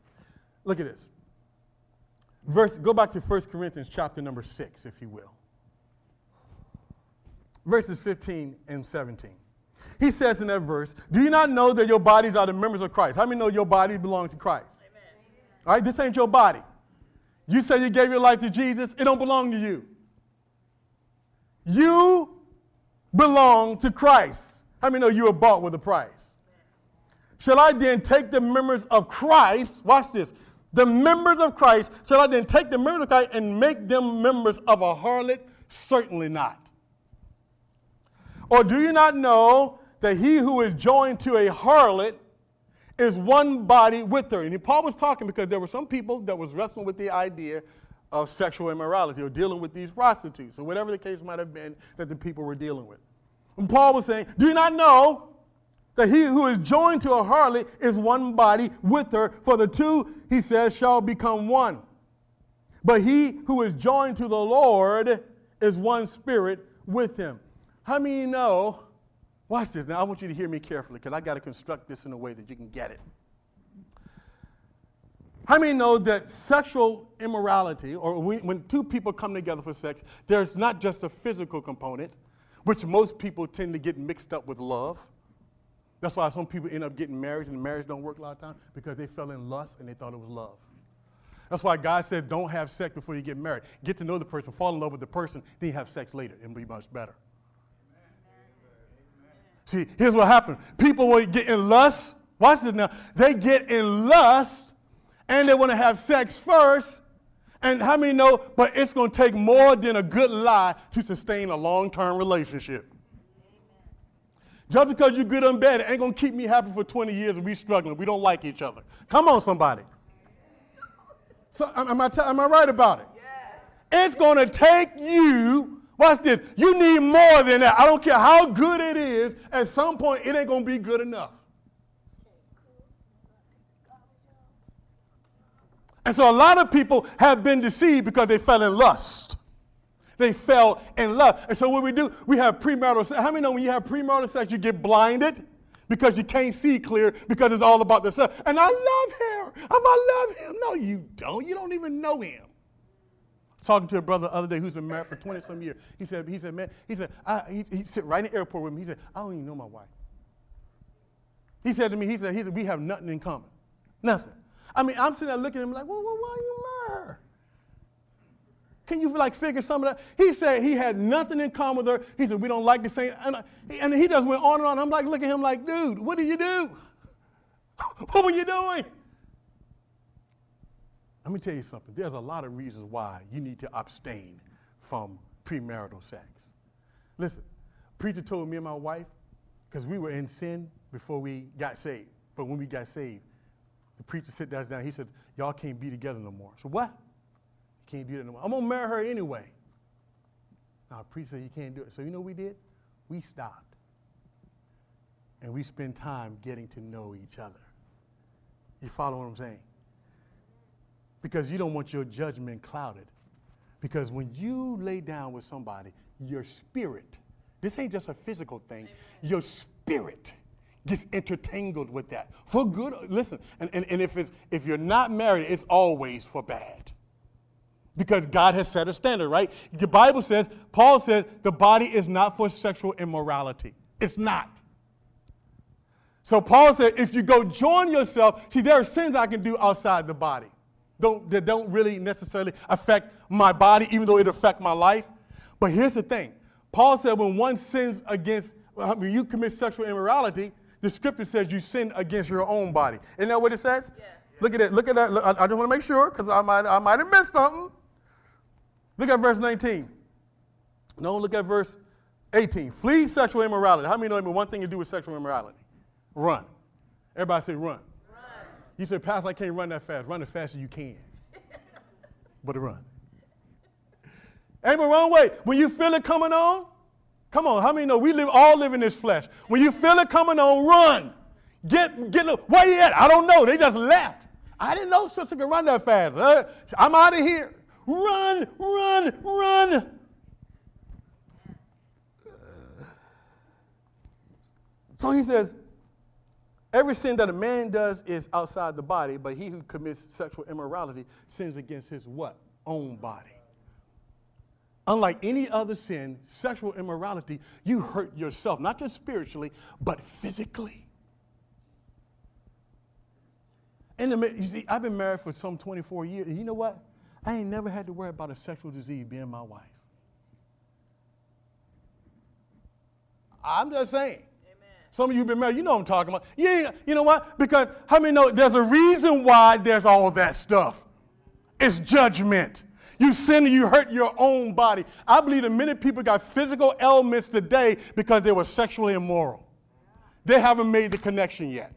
Look at this. Verse, go back to 1 Corinthians chapter number 6, if you will. Verses 15 and 17. He says in that verse, Do you not know that your bodies are the members of Christ? How many know your body belongs to Christ? Amen. All right, this ain't your body. You say you gave your life to Jesus, it don't belong to you. You belong to Christ. How many know you were bought with a price? Shall I then take the members of Christ, watch this, the members of Christ, shall I then take the members of Christ and make them members of a harlot? Certainly not. Or do you not know that he who is joined to a harlot is one body with her? And Paul was talking because there were some people that was wrestling with the idea of sexual immorality or dealing with these prostitutes or whatever the case might have been that the people were dealing with. And Paul was saying, Do you not know that he who is joined to a harlot is one body with her? For the two, he says, shall become one. But he who is joined to the Lord is one spirit with him. How many know Watch this. Now, I want you to hear me carefully because I got to construct this in a way that you can get it. How many know that sexual immorality, or when, two people come together for sex, there's not just a physical component, which most people tend to get mixed up with love. That's why some people end up getting married and marriage don't work a lot of times because they fell in lust and they thought it was love. That's why God said don't have sex before you get married. Get to know the person, fall in love with the person, then you have sex later. It'll be much better. See, here's what happened. People will get in lust. Watch this now. They get in lust and they want to have sex first. And how many know? But it's going to take more than a good lie to sustain a long term relationship. Just because you're good and bad, it ain't to keep me happy for 20 years and we struggling. We don't like each other. Come on, somebody. So, am, I, am I right about it? Yes. It's to take you Watch this. You need more than that. I don't care how good it is, at some point, it ain't to be good enough. And so a lot of people have been deceived because they fell in lust. They fell in love. And so what we do, we have premarital sex. How many know when you have premarital sex, you get blinded because you can't see clear because it's all about the sex? And I love her. I love him. No, you don't. You don't even know him I was talking to a brother the other day who's been married for 20 some years. He said, he said, man, he said, I, he, he sit right in the airport with me. He said, I don't even know my wife. He said to me, he said, he said, we have nothing in common. Nothing. I mean, I'm sitting there looking at him like, well, why are you? Can you like figure some of that? He said he had nothing in common with her. He said, we don't like the same. And, and he just went on and on. I'm like, look at him like, dude, what did you do? what were you doing? Let me tell you something. There's a lot of reasons why you need to abstain from premarital sex. Listen, preacher told me and my wife, because we were in sin before we got saved. But when we got saved, the preacher sit us down. He said, Y'all can't be together no more. So what? Can't do that no more. I'm gonna marry her anyway. Now, preacher said you can't do it. So you know what we did? We stopped. And we spent time getting to know each other. You follow what I'm saying? because you don't want your judgment clouded. Because when you lay down with somebody, your spirit, this ain't just a physical thing, your spirit gets intertangled with that. For good, listen, and, and, and if, it's, if you're not married, it's always for bad. Because God has set a standard, right? The Bible says, Paul says, the body is not for sexual immorality. It's not. So Paul said, if you go join yourself, see, there are sins I can do outside the body don't, that don't really necessarily affect my body, even though it affect my life. But here's the thing. Paul said when one sins against, when you commit sexual immorality, the scripture says you sin against your own body. Isn't that what it says? Yes. Look at it. Look at that. I, I just want to make sure because I might, I might have missed something. Look at verse 19. No, look at verse 18. Flee sexual immorality. How many know one thing to do with sexual immorality? Run. Everybody say run. You said, Pastor, I can't run that fast. Run as fast as you can. but run. Ain't the wrong way. When you feel it coming on, come on, how many know we live all live in this flesh? When you feel it coming on, run. Get get where you at? I don't know. They just left. I didn't know sister could run that fast. Uh, I'm out of here. Run, run, run. So he says, Every sin that a man does is outside the body, but he who commits sexual immorality sins against his what? Own body. Unlike any other sin, sexual immorality, you hurt yourself, not just spiritually, but physically. And you see, I've been married for some 24 years, and you know what? I ain't never had to worry about a sexual disease being my wife. I'm just saying. Some of you have been married, you know what I'm talking about. Yeah, you know what? Because how many know there's a reason why there's all that stuff? It's judgment. You sin and you hurt your own body. I believe that many people got physical ailments today because they were sexually immoral. They haven't made the connection yet.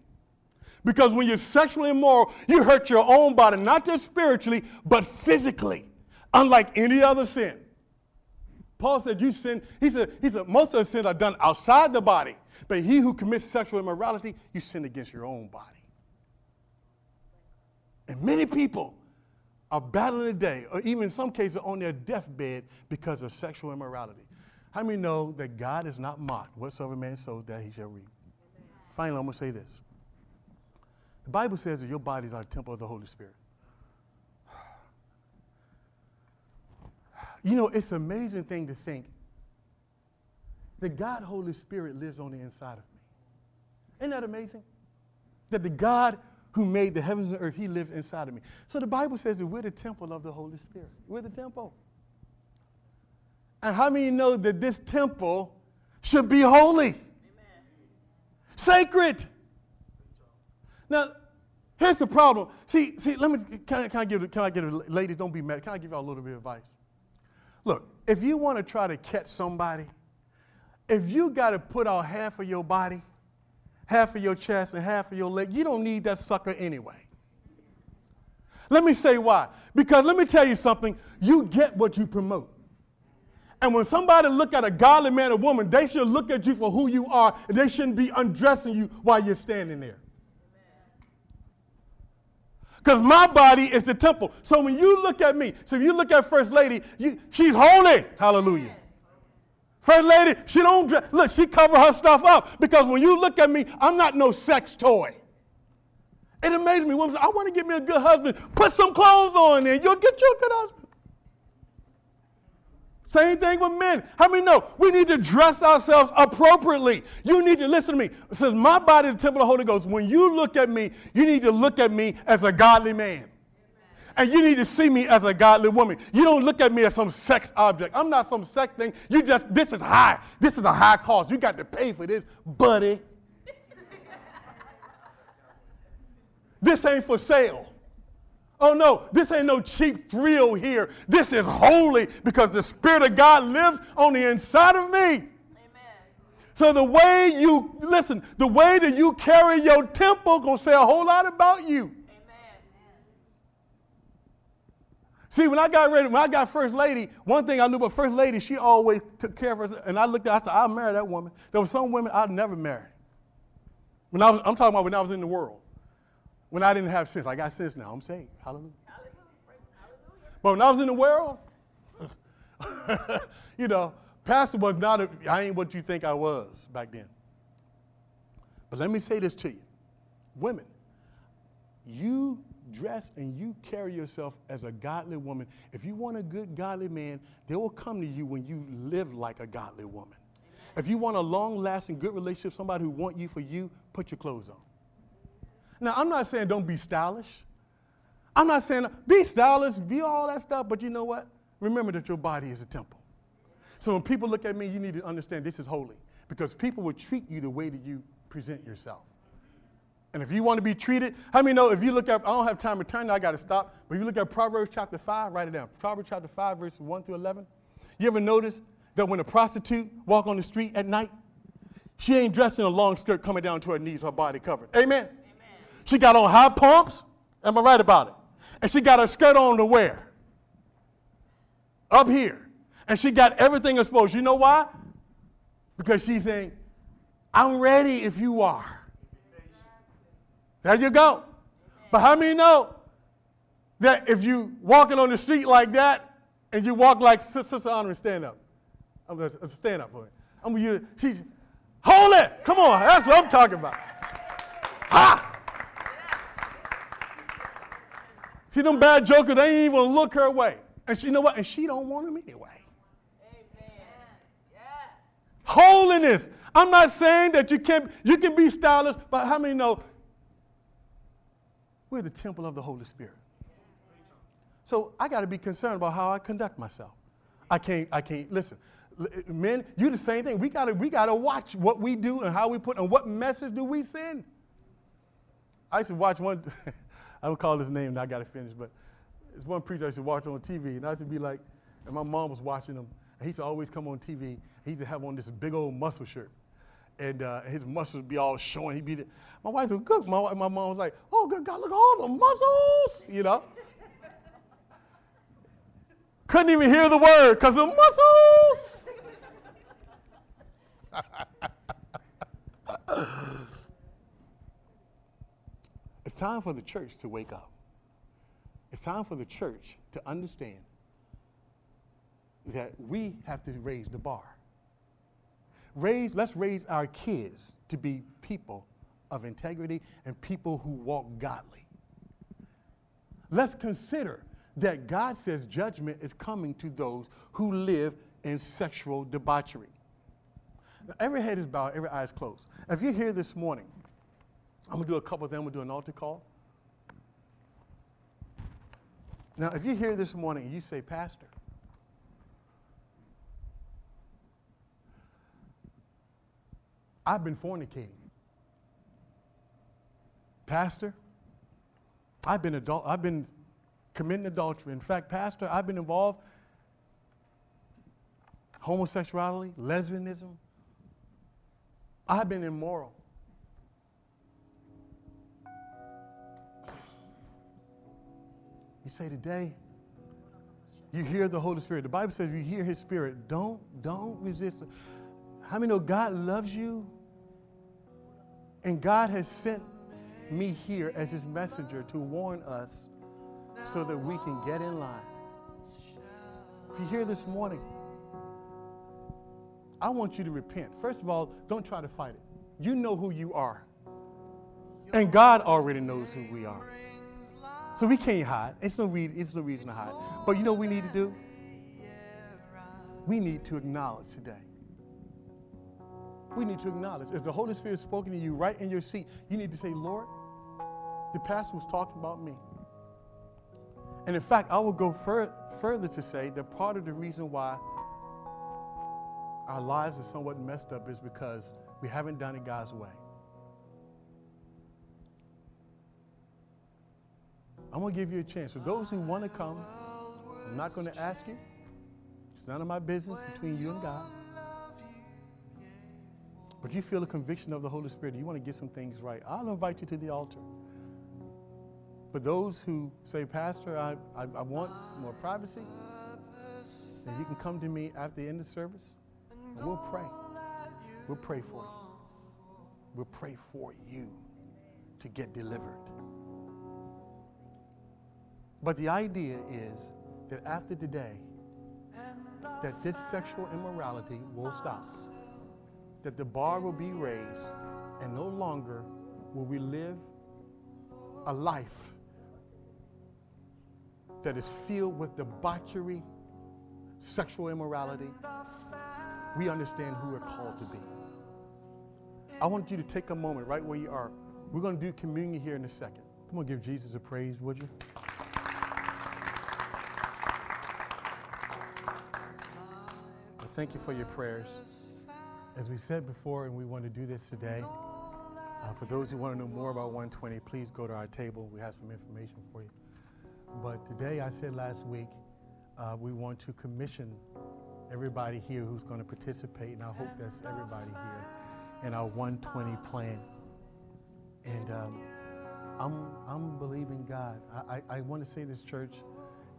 Because when you're sexually immoral, you hurt your own body, not just spiritually, but physically, unlike any other sin. Paul said, You sin. He said, he said, most of the sins are done outside the body. But he who commits sexual immorality, you sin against your own body. And many people are battling today, or even in some cases on their deathbed because of sexual immorality. How many know that God is not mocked? Whatsoever man sowed, that he shall reap. Finally, I'm going to say this. The Bible says that your bodies are a temple of the Holy Spirit. You know, it's an amazing thing to think that God, Holy Spirit, lives on the inside of me. Isn't that amazing? That the God who made the heavens and earth, he lives inside of me. So the Bible says that we're the temple of the Holy Spirit. We're the temple. And how many know that this temple should be holy? Amen. Sacred. Now, here's the problem. See, see, let me can I, can I give can I get a ladies, don't be mad. Can I give y'all a little bit of advice? Look, if you want to try to catch somebody, if you got to put out half of your body, half of your chest, and half of your leg, you don't need that sucker anyway. Let me say why. Because let me tell you something, you get what you promote. And when somebody look at a godly man or woman, they should look at you for who you are, and they shouldn't be undressing you while you're standing there. Because my body is the temple. So when you look at me, so if you look at First Lady, you, she's holy. Hallelujah. First lady, she don't dress. Look, she cover her stuff up because when you look at me, I'm not no sex toy. It amazes me. Women I want to get me a good husband. Put some clothes on and you'll get you a good husband. Same thing with men. How many know we need to dress ourselves appropriately? You need to listen to me. It says, My body, the temple of the Holy Ghost. When you look at me, you need to look at me as a godly man. And you need to see me as a godly woman. You don't look at me as some sex object. I'm not some sex thing. You just, this is high. This is a high cost. You got to pay for this, buddy. this ain't for sale. Oh no, this ain't no cheap thrill here. This is holy because the Spirit of God lives on the inside of me. Amen. So the way you listen, the way that you carry your temple gonna say a whole lot about you. Amen. See, when I got ready, when I got first lady, one thing I knew about first lady, she always took care of herself. And I looked at, I said, I'll marry that woman. There were some women I'd never marry. When I was, I'm talking about when I was in the world when I didn't have sense. I got sense now. I'm saved. Hallelujah. Hallelujah. But when I was in the world, you know, pastor was not, a, I ain't what you think I was back then. But let me say this to you women, you dress and you carry yourself as a godly woman. If you want a good godly man, they will come to you when you live like a godly woman. If you want a long lasting good relationship, somebody who want you for you, put your clothes on. Now, I'm not saying don't be stylish. I'm not saying be stylish, be all that stuff, but you know what? Remember that your body is a temple. So when people look at me, you need to understand this is holy because people will treat you the way that you present yourself. And if you want to be treated, how many know if you look at, I don't have time to turn, I got to stop, but if you look at Proverbs chapter 5, write it down. Proverbs chapter 5, verses 1 through 11. You ever notice that when a prostitute walk on the street at night, she ain't dressed in a long skirt coming down to her knees, her body covered. Amen. She got on high pumps. Am I right about it? And she got her skirt on to wear. Up here. And she got everything exposed. You know why? Because she's saying, I'm ready if you are. There you go. But how many know that if you walking on the street like that and you walk like Sister Honor, stand up. I'm going to stand up for it. I'm going to she's hold it. Come on, that's what I'm talking about. Ha! See, them bad jokers, they ain't even look her way. And she, you know what? And she don't want him anyway. Amen. Yes. Holiness. I'm not saying that you can't you can be stylish, but how many know we're the temple of the Holy Spirit? So I got to be concerned about how I conduct myself. I can't, I can't, listen, eh, men, you the same thing. We gotta, we gotta watch what we do and how we put and what message do we send. I used to watch one I don't call his name, and I got to finish, but it's one preacher I used to watch on TV, and I used to be like, and my mom was watching him, and he used to always come on TV, he used to have on this big old muscle shirt. And uh, his muscles be all showing. He'd be. My wife was good. My, my mom was like, oh, good God, look at all the muscles, you know. Couldn't even hear the word because the muscles. It's time for the church to wake up. It's time for the church to understand that we have to raise the bar. raise, let's raise our kids to be people of integrity and people who walk godly. Let's consider that God says judgment is coming to those who live in sexual debauchery. Now, every head is bowed, every eye is closed. If you're here this morning, I'm gonna do a couple of them, we'll do an altar call. Now, if you're here this morning and you say, Pastor, I've been fornicating. Pastor, I've been adult, I've been committing adultery. In fact, Pastor, I've been involved homosexuality, lesbianism. I've been immoral. You say today, you hear the Holy Spirit. The Bible says you hear his spirit. Don't, don't resist. How many know God loves you? And God has sent me here as his messenger to warn us so that we can get in line. If you're here this morning, I want you to repent. First of all, don't try to fight it. You know who you are. And God already knows who we are. So we can't hide. It's no, re- it's no reason to hide. But you know what we need to do? We need to acknowledge today. We need to acknowledge. If the Holy Spirit is spoken to you right in your seat, you need to say, Lord, the pastor was talking about me. And in fact, I will go fur- further to say that part of the reason why our lives are somewhat messed up is because we haven't done it God's way. I'm going to give you a chance. For those who want to come, I'm not going to ask you. It's none of my business between you and God. But you feel a conviction of the Holy Spirit. You want to get some things right. I'll invite you to the altar. But those who say, Pastor, I, I, I want more privacy, then you can come to me after the end of service and we'll pray. We'll pray for you. We'll pray for you to get delivered. But the idea is that after today, that this sexual immorality will stop, that the bar will be raised, and no longer will we live a life that is filled with debauchery, sexual immorality. We understand who we're called to be. I want you to take a moment right where you are. We're going to do communion here in a second. Come on, give Jesus a praise, would you? Thank you for your prayers. As we said before, and we want to do this today, uh, for those who want to know more about 120, please go to our table. We have some information for you. But today, I said last week, uh, we want to commission everybody here who's going to participate, and I hope that's everybody here, in our 120 plan. And um, I'm, I'm believing God. I, I, I want to say this, church,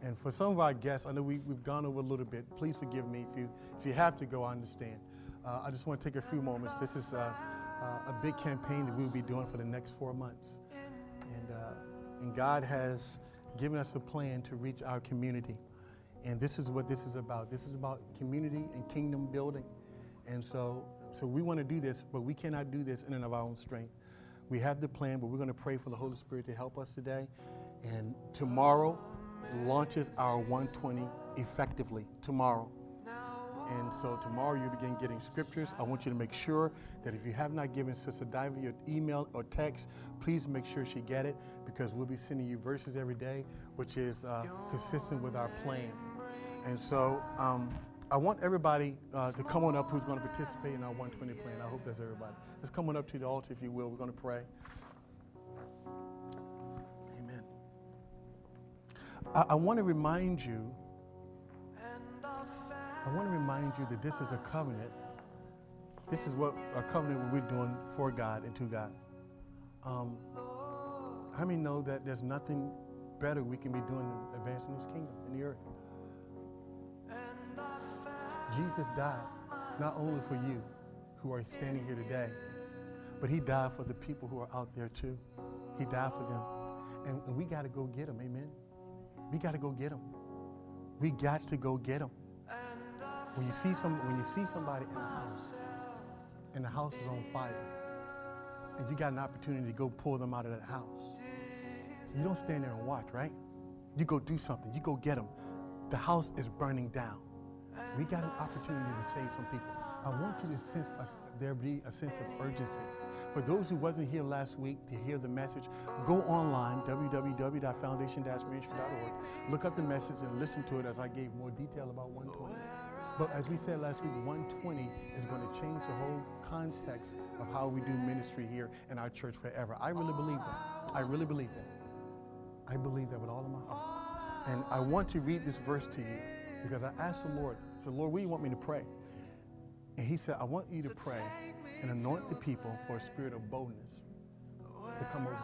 and for some of our guests, I know we, we've gone over a little bit. Please forgive me if you, if you have to go, I understand. Uh, I just want to take a few moments. This is uh, uh, a big campaign that we'll be doing for the next four months. And, uh, and God has given us a plan to reach our community. And this is what this is about. This is about community and kingdom building. And so, so we want to do this, but we cannot do this in and of our own strength. We have the plan, but we're going to pray for the Holy Spirit to help us today. And tomorrow launches our 120 effectively. Tomorrow. And so tomorrow you begin getting scriptures. I want you to make sure that if you have not given Sister Diva your email or text, please make sure she get it because we'll be sending you verses every day, which is uh, consistent with our plan. And so um, I want everybody uh, to come on up who's going to participate in our 120 plan. I hope that's everybody. Let's come on up to the altar if you will. We're going to pray. I, I want to remind you I want to remind you that this is a covenant. This is what a covenant we're doing for God and to God. Um, how many know that there's nothing better we can be doing in advancing His kingdom in the earth? Jesus died not only for you who are standing here today, but He died for the people who are out there too. He died for them. And we got to go get them, amen? We got to go get them. We got to go get them. When you see some, when you see somebody in a house and the house is on fire, and you got an opportunity to go pull them out of that house. You don't stand there and watch, right? You go do something. You go get them. The house is burning down. We got an opportunity to save some people. I want you to sense a, there be a sense of urgency. For those who wasn't here last week to hear the message, go online, www.foundation-ministry.org. Look up the message and listen to it as I gave more detail about 120. But as we said last week, 120 is going to change the whole context of how we do ministry here in our church forever. I really believe that. I really believe that. I believe that with all of my heart. And I want to read this verse to you because I asked the Lord, I said, Lord, what do you want me to pray? And he said, I want you to pray and anoint the people for a spirit of boldness to come over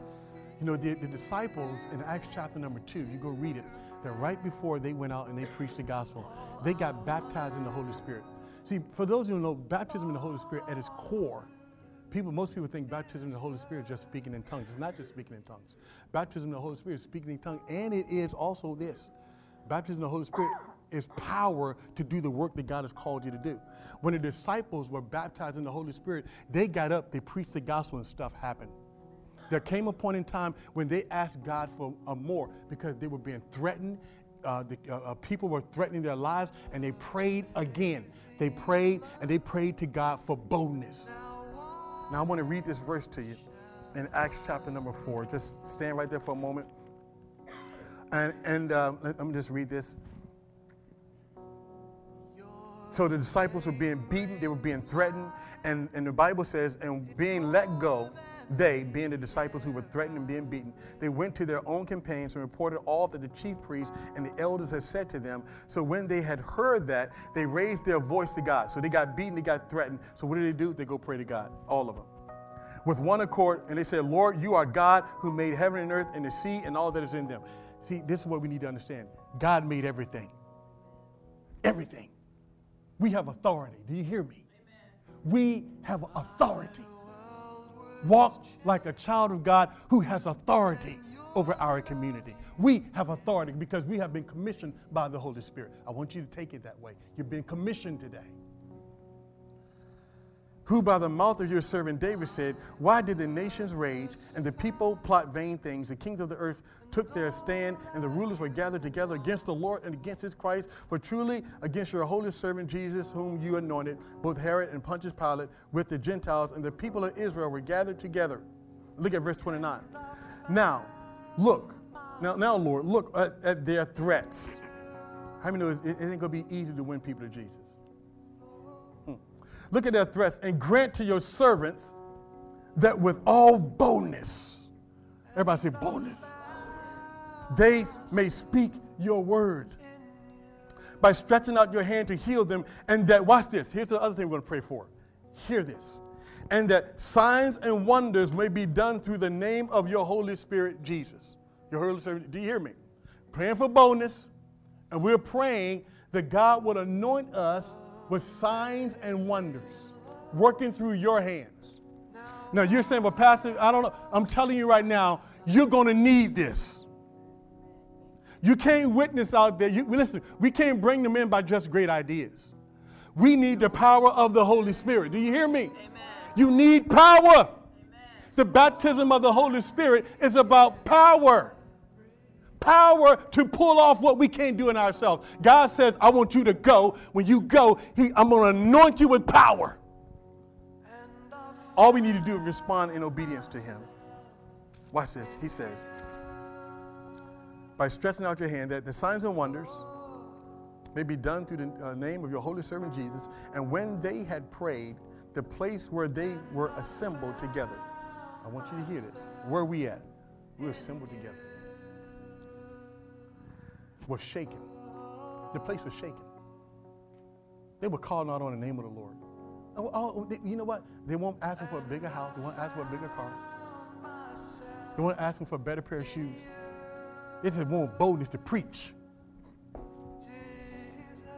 us. You know, the, the disciples in Acts chapter number two, you go read it, that right before they went out and they preached the gospel, they got baptized in the Holy Spirit. See, for those who know, baptism in the Holy Spirit at its core, people, most people think baptism in the Holy Spirit is just speaking in tongues. It's not just speaking in tongues. Baptism in the Holy Spirit is speaking in tongues, and it is also this. Baptism in the Holy Spirit is power to do the work that God has called you to do. When the disciples were baptized in the Holy Spirit, they got up, they preached the gospel, and stuff happened. There came a point in time when they asked God for a more because they were being threatened. Uh, the, uh, uh, people were threatening their lives, and they prayed again. They prayed and they prayed to God for boldness. Now, I want to read this verse to you in Acts chapter number four. Just stand right there for a moment. And, and uh, let, let me just read this. So the disciples were being beaten, they were being threatened, and, and the Bible says, and being let go, they, being the disciples who were threatened and being beaten, they went to their own companions and reported all that the chief priests and the elders had said to them. So when they had heard that, they raised their voice to God. So they got beaten, they got threatened. So what did they do? They go pray to God, all of them. With one accord, and they said, Lord, you are God who made heaven and earth and the sea and all that is in them. See, this is what we need to understand God made everything. Everything. We have authority. Do you hear me? Amen. We have authority. Walk like a child of God who has authority over our community. We have authority because we have been commissioned by the Holy Spirit. I want you to take it that way. You've been commissioned today who by the mouth of your servant David said, Why did the nations rage and the people plot vain things? The kings of the earth took their stand, and the rulers were gathered together against the Lord and against his Christ. For truly, against your holy servant Jesus, whom you anointed, both Herod and Pontius Pilate, with the Gentiles and the people of Israel were gathered together. Look at verse 29. Now, look, now, now Lord, look at, at their threats. How many know it, it ain't to be easy to win people to Jesus? Hmm. Look at their threats and grant to your servants that with all boldness, everybody say boldness, they may speak your word by stretching out your hand to heal them. And that, watch this, here's the other thing we're going to pray for. Hear this. And that signs and wonders may be done through the name of your Holy Spirit, Jesus. Your Holy Spirit, do you hear me? Praying for boldness, and we're praying that God would anoint us with signs and wonders working through your hands. Now you're saying, well, Pastor, I don't know. I'm telling you right now, you're going to need this. You can't witness out there. You, listen, we can't bring them in by just great ideas. We need the power of the Holy Spirit. Do you hear me? Amen. You need power. Amen. The baptism of the Holy Spirit is about power power to pull off what we can't do in ourselves. God says, I want you to go. When you go, he, I'm going to anoint you with power. All we need to do is respond in obedience to Him. Watch this. He says, by stretching out your hand, that the signs and wonders may be done through the uh, name of your holy servant Jesus. And when they had prayed, the place where they were assembled together. I want you to hear this. Where are we at? We're assembled together was shaken. The place was shaken. They were calling out on the name of the Lord. Oh, oh, you know what? They won't ask him for a bigger house. They won't ask for a bigger car. They won't ask him for a better pair of shoes. They just want boldness to preach.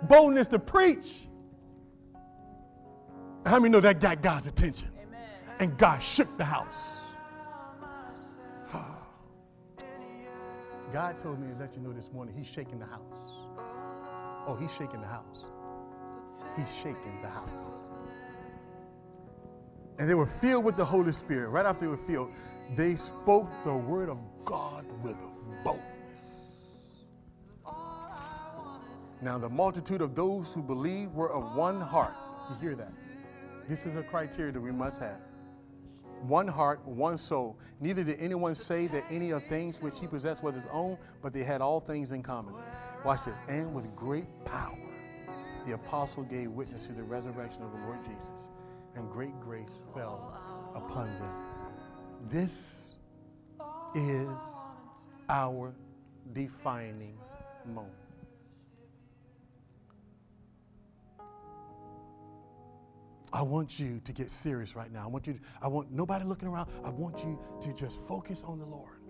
Boldness to preach. How many know that got God's attention? Amen. And God shook the house. God told me to let you know this morning, He's shaking the house. Oh, He's shaking the house. He's shaking the house. and they were filled with the Holy Spirit. Right after they were filled, they spoke the word of God with boldness. Now, the multitude of those who believed were of one heart. You hear that? This is a criteria that we must have. One heart, one soul. Neither did anyone say that any of things which he possessed was his own, but they had all things in common. Watch this. And with great power, the apostle gave witness to the resurrection of the Lord Jesus, and great grace fell upon them. This is our defining moment. I want you to get serious right now. I want you to, I want nobody looking around. I want you to just focus on the Lord.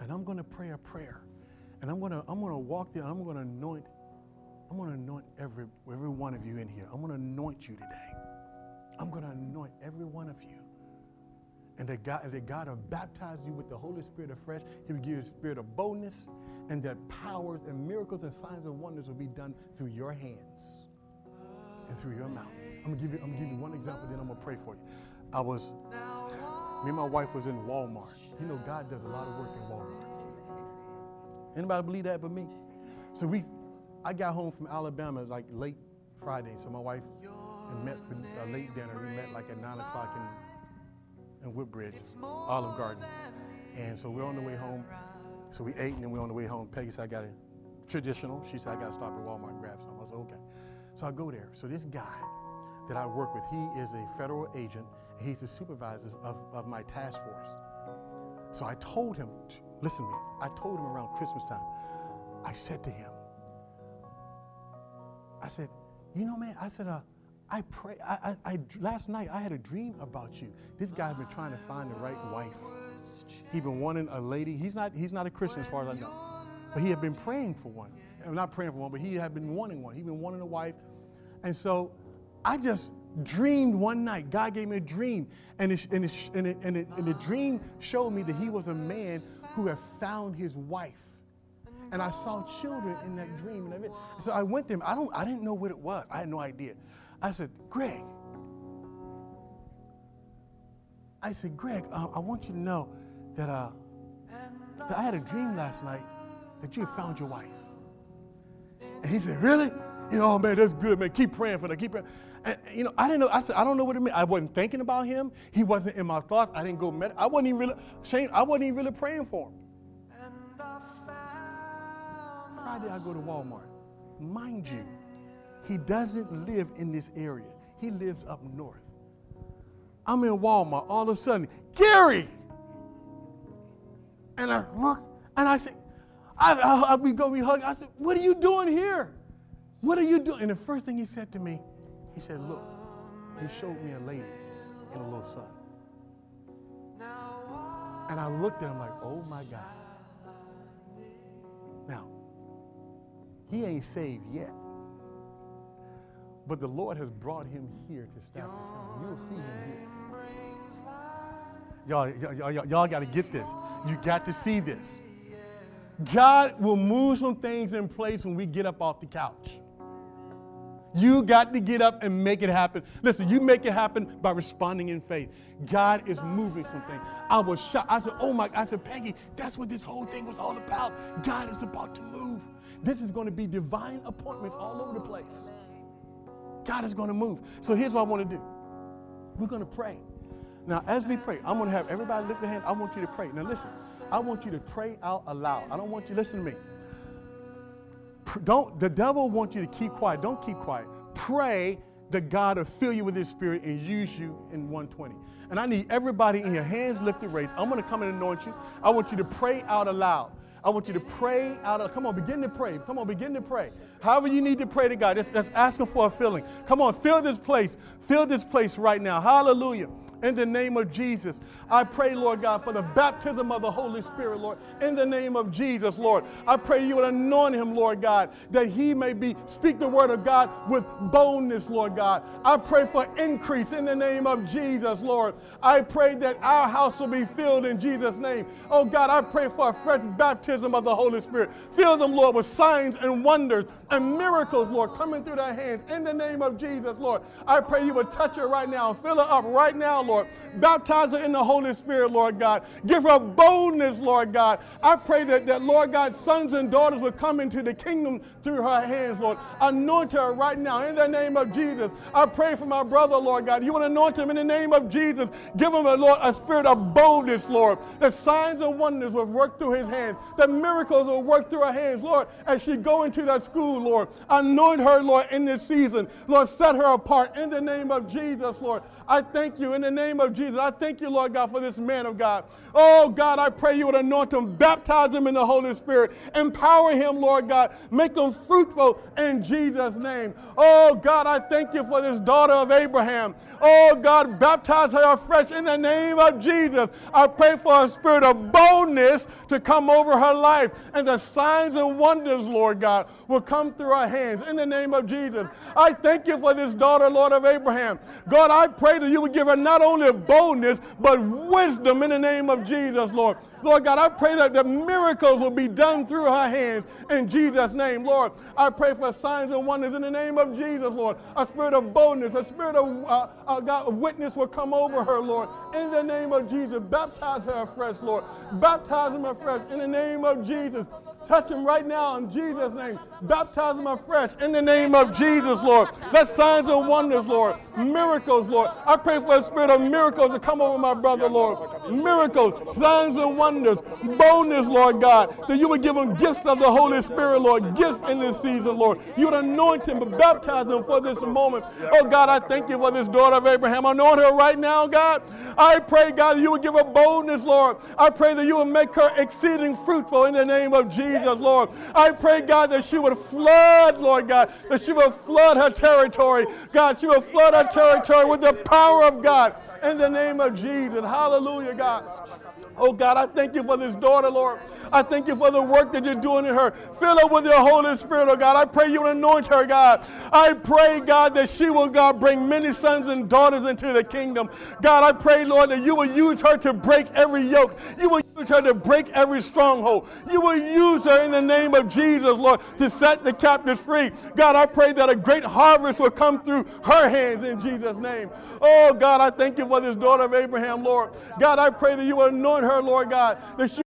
And I'm going to pray a prayer. And I'm going to I'm going to walk there. I'm going to anoint I'm going to anoint every every one of you in here. I'm going to anoint you today. I'm going to anoint every one of you. And that God, that God will baptize you with the Holy Spirit afresh. He will give you a spirit of boldness, and that powers and miracles and signs and wonders will be done through your hands and through your mouth. I'm gonna give you, I'm gonna give you one example, then I'm gonna pray for you. I was, me and my wife was in Walmart. You know, God does a lot of work in Walmart. Anybody believe that but me? So we, I got home from Alabama like late Friday. So my wife and met for a late dinner. We met like at nine o'clock in, in Woodbridge, Olive Garden. And so we're on the way home. So we ate and then we're on the way home. Peggy said, I got it traditional. She said, I got to stop at Walmart and grab some. I said, okay. So I go there. So this guy that I work with, he is a federal agent and he's the supervisor of, of my task force. So I told him, listen to me, I told him around Christmas time, I said to him, I said, you know, man, I said, uh, I pray. I, I, I, last night I had a dream about you. This guy's been trying to find the right wife. He's been wanting a lady. He's not. He's not a Christian as far as I know, but he had been praying for one. I'm not praying for one, but he had been wanting one. He'd been wanting a wife, and so I just dreamed one night. God gave me a dream, and, it, and, it, and, it, and, and the dream showed me that he was a man who had found his wife. And I saw children in that dream. And so I went to him. I, don't, I didn't know what it was. I had no idea. I said, Greg, I said, Greg, uh, I want you to know that, uh, that I had a dream last night that you had found your wife. And he said, Really? You know, oh man, that's good, man. Keep praying for that. Keep praying. And you know, I didn't know. I said, I don't know what it meant. I wasn't thinking about him. He wasn't in my thoughts. I didn't go med- I wasn't even really I wasn't even really praying for him. Friday I go to Walmart. Mind you, he doesn't live in this area. He lives up north. I'm in Walmart. All of a sudden, Gary. And I look and I say, I, I, I, we go, we hug. I said, What are you doing here? What are you doing? And the first thing he said to me, he said, Look, he showed me a lady and a little son. And I looked at him like, Oh my God. Now, he ain't saved yet. But the Lord has brought him here to him. You'll see him here. Y'all, y'all, y'all, y'all got to get this. You got to see this. God will move some things in place when we get up off the couch. You got to get up and make it happen. Listen, you make it happen by responding in faith. God is moving something. I was shocked. I said, Oh my, God. I said, Peggy, that's what this whole thing was all about. God is about to move. This is going to be divine appointments all over the place. God is going to move. So here's what I want to do we're going to pray. Now, as we pray, I'm going to have everybody lift their hand. I want you to pray. Now, listen, I want you to pray out aloud. I don't want you, listen to me. Don't, the devil wants you to keep quiet. Don't keep quiet. Pray that God will fill you with his spirit and use you in 120. And I need everybody in your hands lifted raised. I'm going to come and anoint you. I want you to pray out aloud. I want you to pray out of, come on, begin to pray. Come on, begin to pray. However you need to pray to God, just, just ask Him for a filling. Come on, fill this place. Fill this place right now. Hallelujah. In the name of Jesus. I pray, Lord God, for the baptism of the Holy Spirit, Lord, in the name of Jesus, Lord. I pray you would anoint him, Lord God, that he may be speak the word of God with boldness, Lord God. I pray for increase in the name of Jesus, Lord. I pray that our house will be filled in Jesus' name. Oh God, I pray for a fresh baptism of the Holy Spirit. Fill them, Lord, with signs and wonders and miracles, Lord, coming through their hands in the name of Jesus, Lord. I pray you would touch her right now, fill her up right now, Lord. Baptize her in the Holy Spirit, Lord God. Give her boldness, Lord God. I pray that, that, Lord God, sons and daughters will come into the kingdom through her hands, Lord. Anoint her right now in the name of Jesus. I pray for my brother, Lord God. You would anoint him in the name of Jesus. Give him, a, Lord, a spirit of boldness, Lord. The signs and wonders will work through his hands. The miracles will work through her hands, Lord, as she go into that school, Lord. Anoint her, Lord, in this season. Lord, set her apart in the name of Jesus, Lord. I thank you in the name of Jesus. I thank you, Lord God, for this man of God. Oh, God, I pray you would anoint him, baptize him in the Holy Spirit, empower him, Lord God, make him fruitful in Jesus' name. Oh, God, I thank you for this daughter of Abraham. Oh, God, baptize her afresh in the name of Jesus. I pray for a spirit of boldness to come over her life, and the signs and wonders, Lord God, will come through our hands in the name of Jesus. I thank you for this daughter, Lord of Abraham. God, I pray that you would give her not only boldness, but wisdom in the name of Jesus, Lord. Lord God, I pray that the miracles will be done through her hands in Jesus' name, Lord. I pray for signs and wonders in the name of Jesus, Lord. A spirit of boldness, a spirit of uh, uh, God, witness will come over her, Lord. In the name of Jesus, baptize her afresh, Lord. Baptize him afresh in the name of Jesus. Touch him right now in Jesus' name. Baptize him afresh in the name of Jesus, Lord. Let signs and wonders, Lord. Miracles, Lord. I pray for a spirit of miracles to come over my brother, Lord. Miracles, signs and wonders, boldness, Lord God. That you would give him gifts of the Holy Spirit, Lord. Gifts in this season, Lord. You would anoint him, but baptize him for this moment. Oh God, I thank you for this daughter of Abraham. Anoint her right now, God. I pray, God, that you would give her boldness, Lord. I pray that you would make her exceeding fruitful in the name of Jesus. Jesus, Lord. I pray, God, that she would flood, Lord God, that she would flood her territory. God, she would flood her territory with the power of God in the name of Jesus. Hallelujah, God. Oh, God, I thank you for this daughter, Lord. I thank you for the work that you're doing in her. Fill her with your Holy Spirit, oh God. I pray you anoint her, God. I pray, God, that she will, God, bring many sons and daughters into the kingdom. God, I pray, Lord, that you will use her to break every yoke. You will use her to break every stronghold. You will use her in the name of Jesus, Lord, to set the captives free. God, I pray that a great harvest will come through her hands in Jesus' name. Oh, God, I thank you for this daughter of Abraham, Lord. God, I pray that you will anoint her, Lord God, that she